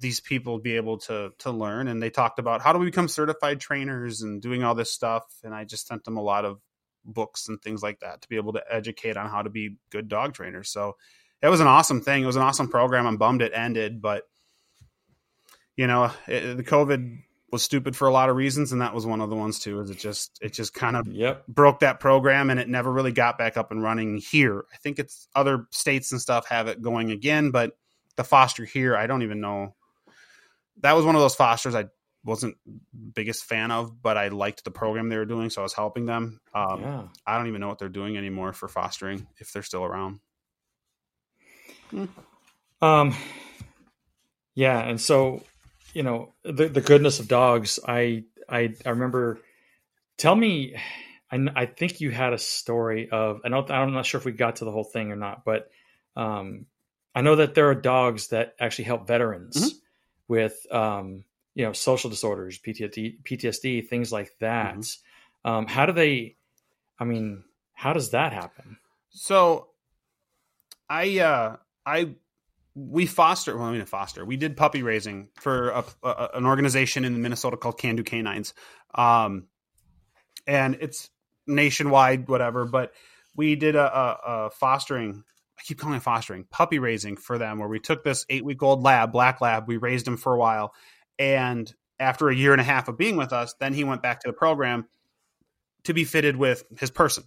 these people be able to, to learn. And they talked about how do we become certified trainers and doing all this stuff. And I just sent them a lot of books and things like that to be able to educate on how to be good dog trainers. So it was an awesome thing. It was an awesome program. I'm bummed it ended, but you know, it, the COVID was stupid for a lot of reasons, and that was one of the ones too. Is it just it just kind of yep. broke that program, and it never really got back up and running here. I think it's other states and stuff have it going again, but the foster here, I don't even know. That was one of those fosters I wasn't biggest fan of, but I liked the program they were doing, so I was helping them. Um, yeah. I don't even know what they're doing anymore for fostering if they're still around. Hmm. Um, Yeah, and so you know the the goodness of dogs. I I I remember. Tell me, I, I think you had a story of. I don't. I'm not sure if we got to the whole thing or not, but um, I know that there are dogs that actually help veterans mm-hmm. with um, you know social disorders, PTSD, PTSD, things like that. Mm-hmm. Um, how do they? I mean, how does that happen? So, I uh, I we foster well i mean foster. We did puppy raising for a, a, an organization in minnesota called can do canines. Um, and it's nationwide whatever but we did a, a, fostering i keep calling it fostering puppy raising for them where we took this eight week old lab black lab we raised him for a while. And after a year and a half of being with us then he went back to the program to be fitted with his person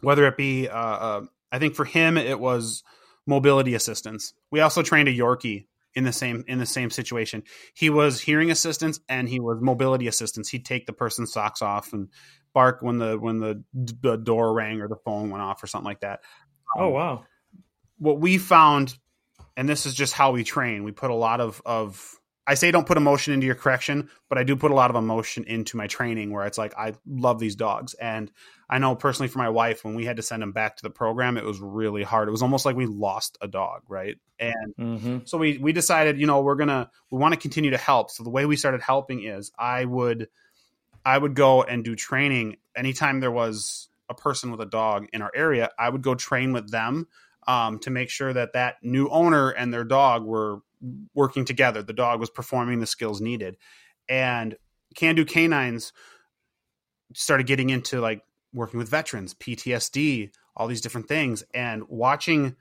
whether it be uh, uh, i think for him it was mobility assistance. We also trained a Yorkie in the same in the same situation. He was hearing assistance and he was mobility assistance. He'd take the person's socks off and bark when the when the, the door rang or the phone went off or something like that. Oh wow! What we found, and this is just how we train. We put a lot of of I say don't put emotion into your correction, but I do put a lot of emotion into my training where it's like I love these dogs. And I know personally for my wife, when we had to send them back to the program, it was really hard. It was almost like we lost a dog, right? And mm-hmm. so we we decided, you know, we're gonna we want to continue to help. So the way we started helping is I would I would go and do training anytime there was a person with a dog in our area. I would go train with them um, to make sure that that new owner and their dog were working together. The dog was performing the skills needed. And Can Do Canines started getting into like working with veterans, PTSD, all these different things. And watching,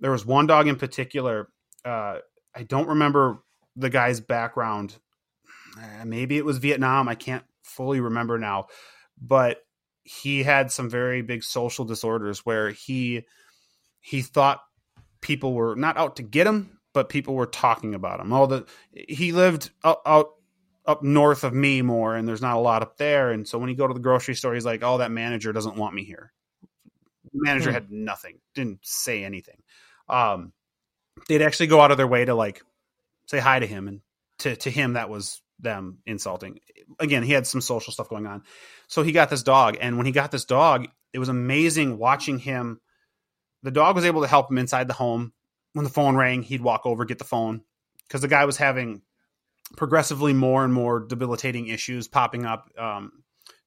there was one dog in particular. Uh, I don't remember the guy's background. Uh, maybe it was Vietnam. I can't fully remember now. But he had some very big social disorders where he he thought people were not out to get him, but people were talking about him. All the he lived out, out up north of me more, and there's not a lot up there. And so when he go to the grocery store, he's like, "Oh, that manager doesn't want me here." The manager hmm. had nothing, didn't say anything. Um, they'd actually go out of their way to like say hi to him, and to to him that was them insulting. Again, he had some social stuff going on, so he got this dog, and when he got this dog, it was amazing watching him. The dog was able to help him inside the home when the phone rang, he'd walk over, get the phone because the guy was having progressively more and more debilitating issues popping up um,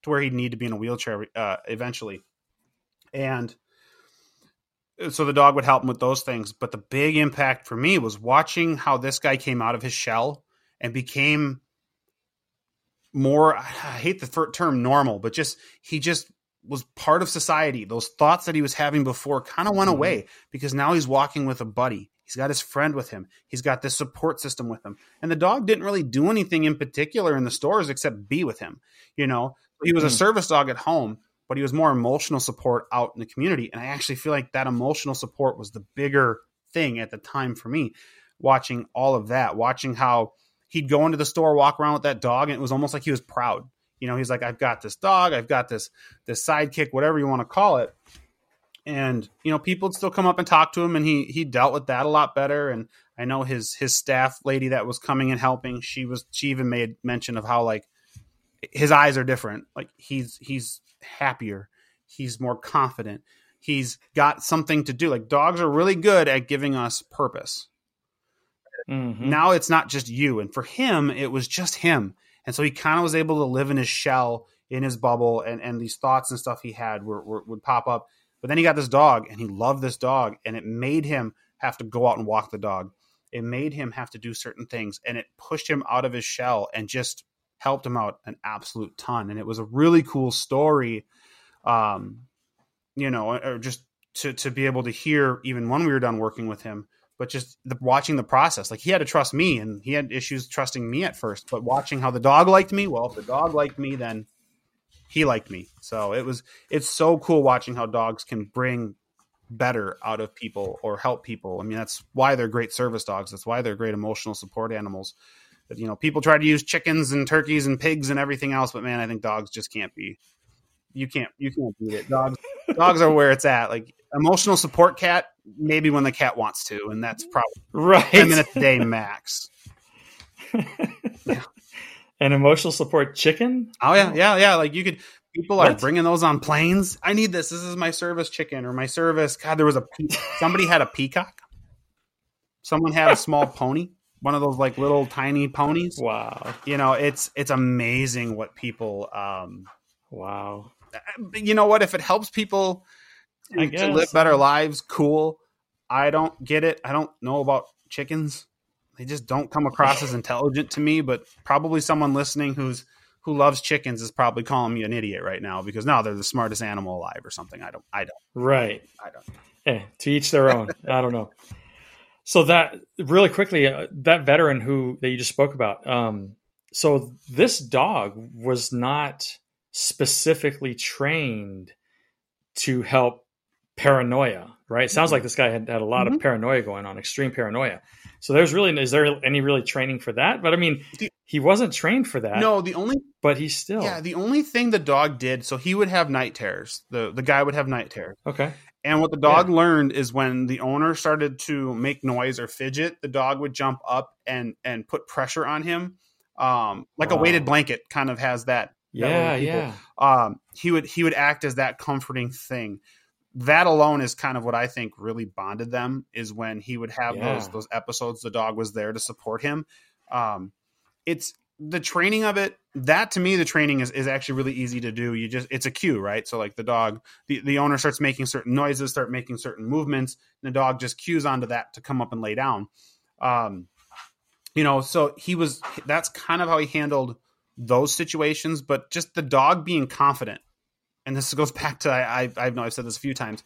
to where he'd need to be in a wheelchair uh, eventually. And so the dog would help him with those things. But the big impact for me was watching how this guy came out of his shell and became more, I hate the term normal, but just, he just was part of society. Those thoughts that he was having before kind of went mm-hmm. away because now he's walking with a buddy. He's got his friend with him. He's got this support system with him. And the dog didn't really do anything in particular in the stores except be with him. You know, he was a mm-hmm. service dog at home, but he was more emotional support out in the community. And I actually feel like that emotional support was the bigger thing at the time for me, watching all of that, watching how he'd go into the store, walk around with that dog, and it was almost like he was proud you know, he's like, I've got this dog, I've got this this sidekick, whatever you want to call it. And you know, people would still come up and talk to him, and he he dealt with that a lot better. And I know his his staff lady that was coming and helping, she was she even made mention of how like his eyes are different. Like he's he's happier, he's more confident, he's got something to do. Like dogs are really good at giving us purpose. Mm-hmm. Now it's not just you, and for him, it was just him and so he kind of was able to live in his shell in his bubble and and these thoughts and stuff he had were, were, would pop up. But then he got this dog and he loved this dog and it made him have to go out and walk the dog. It made him have to do certain things and it pushed him out of his shell and just helped him out an absolute ton. And it was a really cool story um you know or just to to be able to hear even when we were done working with him but just the, watching the process. Like he had to trust me, and he had issues trusting me at first. But watching how the dog liked me, well, if the dog liked me, then he liked me. So it was it's so cool watching how dogs can bring better out of people or help people. I mean, that's why they're great service dogs. That's why they're great emotional support animals. But, you know, people try to use chickens and turkeys and pigs and everything else, but man, I think dogs just can't be. You can't you can't beat it. Dogs dogs are where it's at. Like emotional support cat maybe when the cat wants to, and that's probably right ten minutes a day max. yeah. An emotional support chicken? Oh yeah, yeah, yeah. Like you could people are bringing those on planes. I need this. This is my service chicken or my service. God, there was a pe- somebody had a peacock. Someone had a small pony, one of those like little tiny ponies. Wow. You know, it's it's amazing what people um Wow. You know what if it helps people to, to live better lives, cool. I don't get it. I don't know about chickens. They just don't come across as intelligent to me, but probably someone listening who's who loves chickens is probably calling me an idiot right now because no, they're the smartest animal alive or something. I don't I don't Right. I don't. Eh, to each their own. I don't know. So that really quickly, uh, that veteran who that you just spoke about. Um, so this dog was not specifically trained to help paranoia, right? It sounds like this guy had, had a lot Mhm. of paranoia going on, extreme paranoia. So there's really is there any really training for that? But I mean, The- he wasn't trained for that. No, the only but he still yeah, the only thing the dog did, so he would have night terrors. The the guy would have night terrors. okay. And what the dog learned is when the owner started to make noise or fidget, the dog would jump up and and put pressure on him. Um, like a weighted blanket kind of has that. Yeah, yeah. Um, he would he would act as that comforting thing. That alone is kind of what I think really bonded them is when he would have Yeah. those those episodes. The dog was there to support him. Um, it's the training of it. That to me, the training is, is actually really easy to do. You just it's a cue, right? So like the dog, the, the owner starts making certain noises, start making certain movements, and the dog just cues onto that to come up and lay down. Um, you know, so he was that's kind of how he handled those situations, but just the dog being confident. And this goes back to I I, I know I've said this a few times,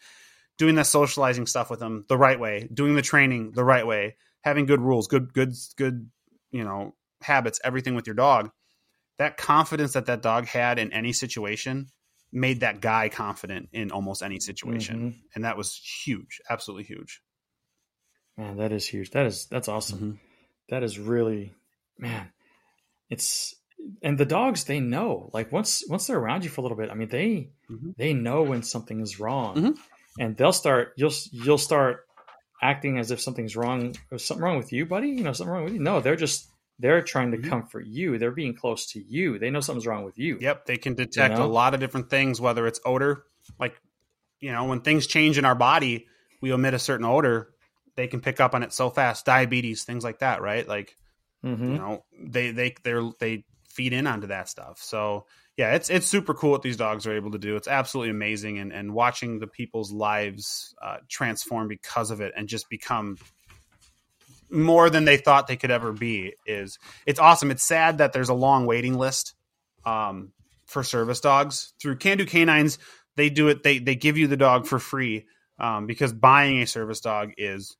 doing the socializing stuff with them the right way, doing the training the right way, having good rules, good good good you know habits, everything with your dog. That confidence that that dog had in any situation made that guy confident in almost any situation, Mhm. and that was huge, absolutely huge. Man, that is huge. That is that's awesome. That is really man. It's and the dogs they know. Like once once they're around you for a little bit, I mean they Mhm. they know when something is wrong. Mhm. And they'll start you'll you'll start acting as if something's wrong something wrong with you, buddy. You know, something wrong with you. No, they're just they're trying to Mhm. comfort you. They're being close to you. They know something's wrong with you. Yep, they can detect know? a lot of different things, whether it's odor, like you know, when things change in our body, we emit a certain odor. They can pick up on it so fast. Diabetes, things like that, right? Like you know, they they they they feed in onto that stuff. So yeah, it's it's super cool what these dogs are able to do. It's absolutely amazing, and and watching the people's lives uh, transform because of it, and just become more than they thought they could ever be is it's awesome. It's sad that there's a long waiting list um, for service dogs through Can Do Canines. They do it. They they give you the dog for free um, because buying a service dog is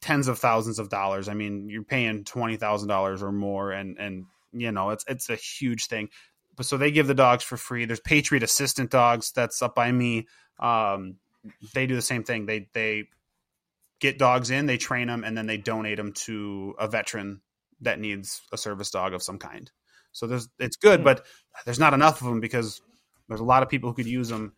tens of thousands of dollars. I mean, you're paying twenty thousand dollars or more, and and you know it's it's a huge thing. But so they give the dogs for free. There's Patriot Assistance dogs that's up by me. Um, they do the same thing. They they get dogs in, they train them, and then they donate them to a veteran that needs a service dog of some kind. So there's it's good, Hmm. but there's not enough of them because there's a lot of people who could use them,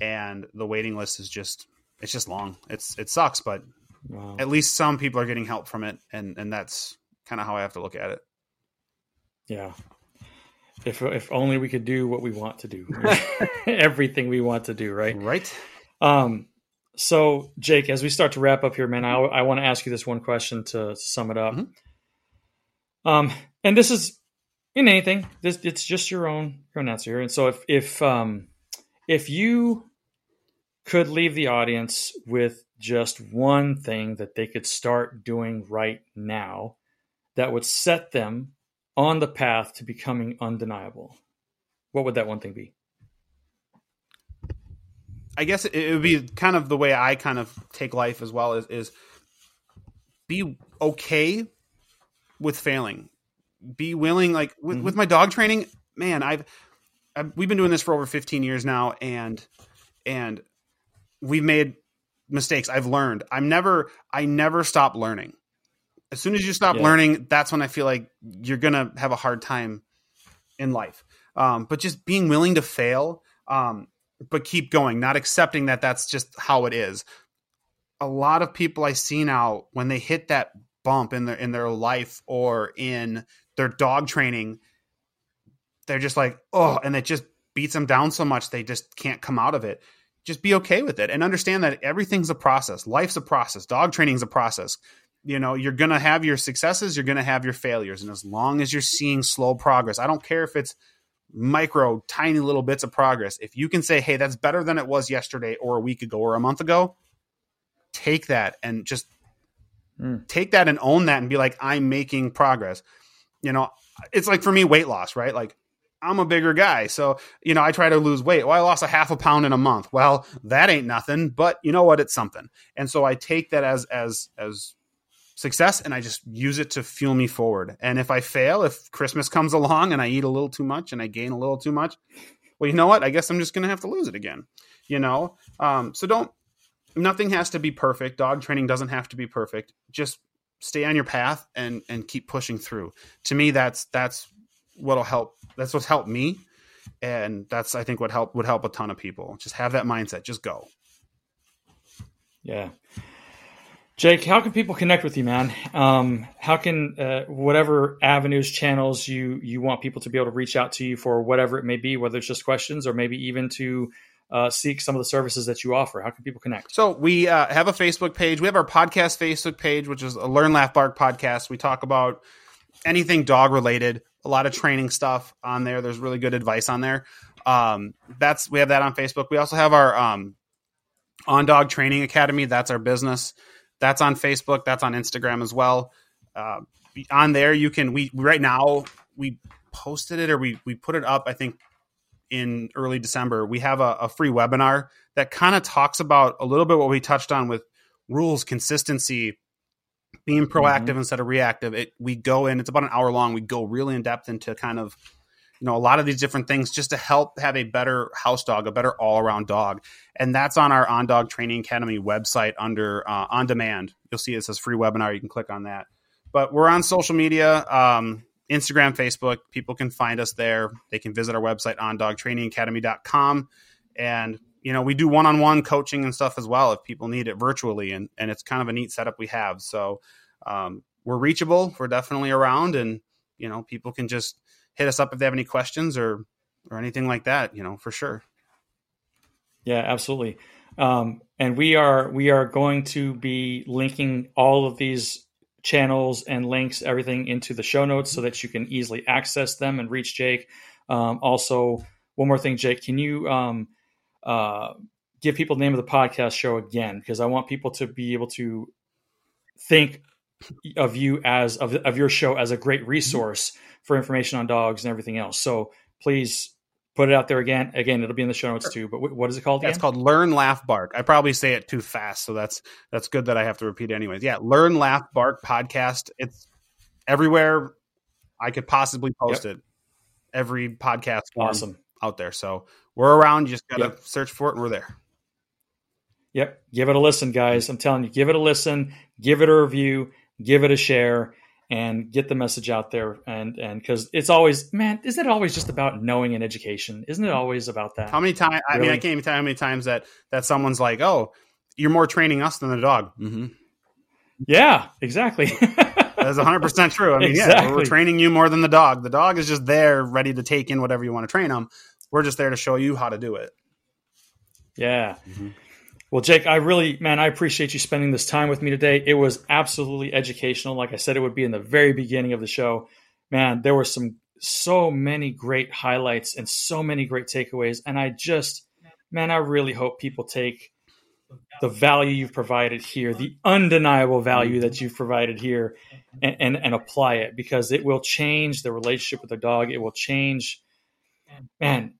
and the waiting list is just it's just long. It's it sucks, but Wow. at least some people are getting help from it, and and that's kind of how I have to look at it. Yeah. If if only we could do what we want to do. Everything we want to do, right? Right? Um, so Jake, as we start to wrap up here, man, I, I want to ask you this one question to, sum it up. Mhm. Um, and this is in anything, this it's just your own your own answer here. And so if if um if you could leave the audience with just one thing that they could start doing right now that would set them on the path to becoming undeniable, what would that one thing be? I guess it, it would be kind of the way I kind of take life as well is is be okay with failing. Be willing, like with, Mhm. with my dog training, man. I've, I've we've been doing this for over 15 years now, and and we've made mistakes. I've learned. I'm never I never stop learning. As soon as you stop Yeah. learning, that's when I feel like you're gonna have a hard time in life. Um, but just being willing to fail, um, but keep going, not accepting that that's just how it is. A lot of people I see now when they hit that bump in their in their life or in their dog training, they're just like, oh, and it just beats them down so much they just can't come out of it. Just be okay with it and understand that everything's a process. Life's a process. Dog training's a process. You know, you're going to have your successes, you're going to have your failures. And as long as you're seeing slow progress, I don't care if it's micro, tiny little bits of progress. If you can say, hey, that's better than it was yesterday or a week ago or a month ago, take that and just mm. take that and own that and be like, I'm making progress. You know, it's like for me, weight loss, right? Like, I'm a bigger guy. So, you know, I try to lose weight. Well, I lost a half a pound in a month. Well, that ain't nothing, but you know what? It's something. And so I take that as, as, as success and I just use it to fuel me forward. And if I fail, if Christmas comes along and I eat a little too much and I gain a little too much, well, you know what? I guess I'm just going to have to lose it again. You know? Um, so don't, nothing has to be perfect. Dog training doesn't have to be perfect. Just stay on your path and, and keep pushing through. To me, that's, that's what'll help. That's what's helped me. And that's, I think, what help would help a ton of people. Just have that mindset. Just go. Yeah. Jake, how can people connect with you, man? Um, how can uh, whatever avenues, channels you you want people to be able to reach out to you for whatever it may be, whether it's just questions or maybe even to uh, seek some of the services that you offer? How can people connect? So we uh, have a Facebook page. We have our podcast Facebook page, which is a Learn Laugh Bark podcast. We talk about anything dog related, a lot of training stuff on there. There's really good advice on there. Um, that's we have that on Facebook. We also have our um, OnDog Training Academy. That's our business. That's on Facebook. That's on Instagram as well. Uh, on there, you can we right now we posted it or we we put it up. I think in early December. We have a, a free webinar that kind of talks about a little bit what we touched on with rules, consistency, being proactive mm-hmm. instead of reactive. It we go in. It's about an hour long. We go really in depth into kind of you know a lot of these different things just to help have a better house dog a better all-around dog. And that's on our OnDog Training Academy website under uh, on demand. You'll see it says free webinar. You can click on that. But we're on social media um, instagram facebook. People can find us there. They can visit our website ondogtrainingacademy.com and you know we do one-on-one coaching and stuff as well if people need it virtually. And and it's kind of a neat setup we have. So um, we're reachable. We're definitely around. And you know people can just hit us up if they have any questions or or anything like that. You know, for sure. Yeah, absolutely. Um, and we are we are going to be linking all of these channels and links, everything into the show notes so that you can easily access them and reach Jake. Um, also, one more thing, Jake, can you um, uh, give people the name of the podcast show again? Because I want people to be able to think of you as of, of your show as a great resource for information on dogs and everything else. So please put it out there again. Again, it'll be in the show notes too. But what is it called? It's called Learn Laugh Bark. I probably say it too fast, so that's that's good that I have to repeat it anyways. Yeah, Learn Laugh Bark podcast. It's everywhere I could possibly post yep. it. Every podcast awesome out there. So we're around. You just gotta yep. search for it, and we're there. Yep, give it a listen, guys. I'm telling you, give it a listen, give it a review, give it a share and get the message out there. And and because it's always man isn't it always just about knowing and education? Isn't it always about that? How many times really? i mean i can't even tell you how many times that that someone's like oh you're more training us than the dog. Mm-hmm. yeah exactly. That's 100% true. I mean exactly. yeah we're training you more than the dog. The dog is just there ready to take in whatever you want to train them we're just there to show you how to do it. Yeah. Mm-hmm. Well, Jake, I really, man, I appreciate you spending this time with me today. It was absolutely educational. Like I said, it would be in the very beginning of the show. Man, there were some so many great highlights and so many great takeaways. And I just, man, I really hope people take the value you've provided here, the undeniable value that you've provided here, and, and, and apply it because it will change the relationship with the dog. It will change, man,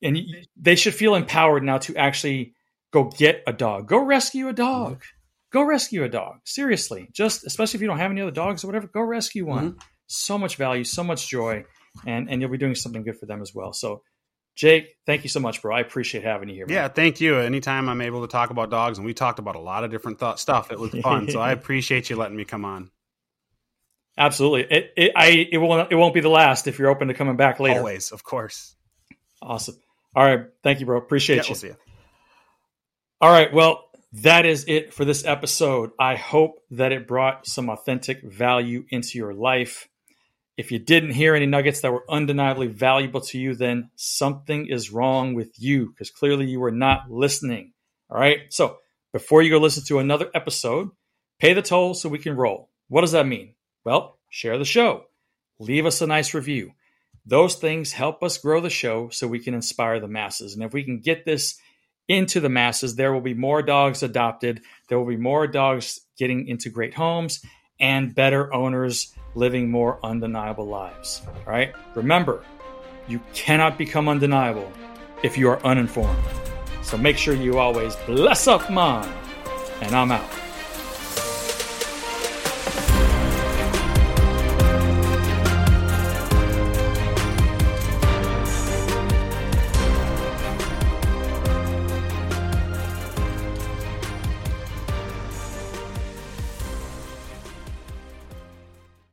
and they should feel empowered now to actually go get a dog. Go rescue a dog. Go rescue a dog. Seriously. Just especially if you don't have any other dogs or whatever, go rescue one. Mm-hmm. So much value, so much joy, and and you'll be doing something good for them as well. So Jake, thank you so much, bro. I appreciate having you here. Yeah, thank you. Anytime I'm able to talk about dogs, and we talked about a lot of different th- stuff, it was fun. so I appreciate you letting me come on. Absolutely. It, it I it won't it won't be the last if you're open to coming back later. Always, of course. Awesome. All right. Thank you, bro. Appreciate yeah, you. We'll see you. All right. Well, that is it for this episode. I hope that it brought some authentic value into your life. If you didn't hear any nuggets that were undeniably valuable to you, then something is wrong with you because clearly you were not listening. All right. So before you go listen to another episode, pay the toll so we can roll. What does that mean? Well, share the show, leave us a nice review. Those things help us grow the show so we can inspire the masses. And if we can get this into the masses, there will be more dogs adopted. There will be more dogs getting into great homes and better owners living more undeniable lives. All right. Remember, you cannot become undeniable if you are uninformed. So make sure you always bless up, man. And I'm out.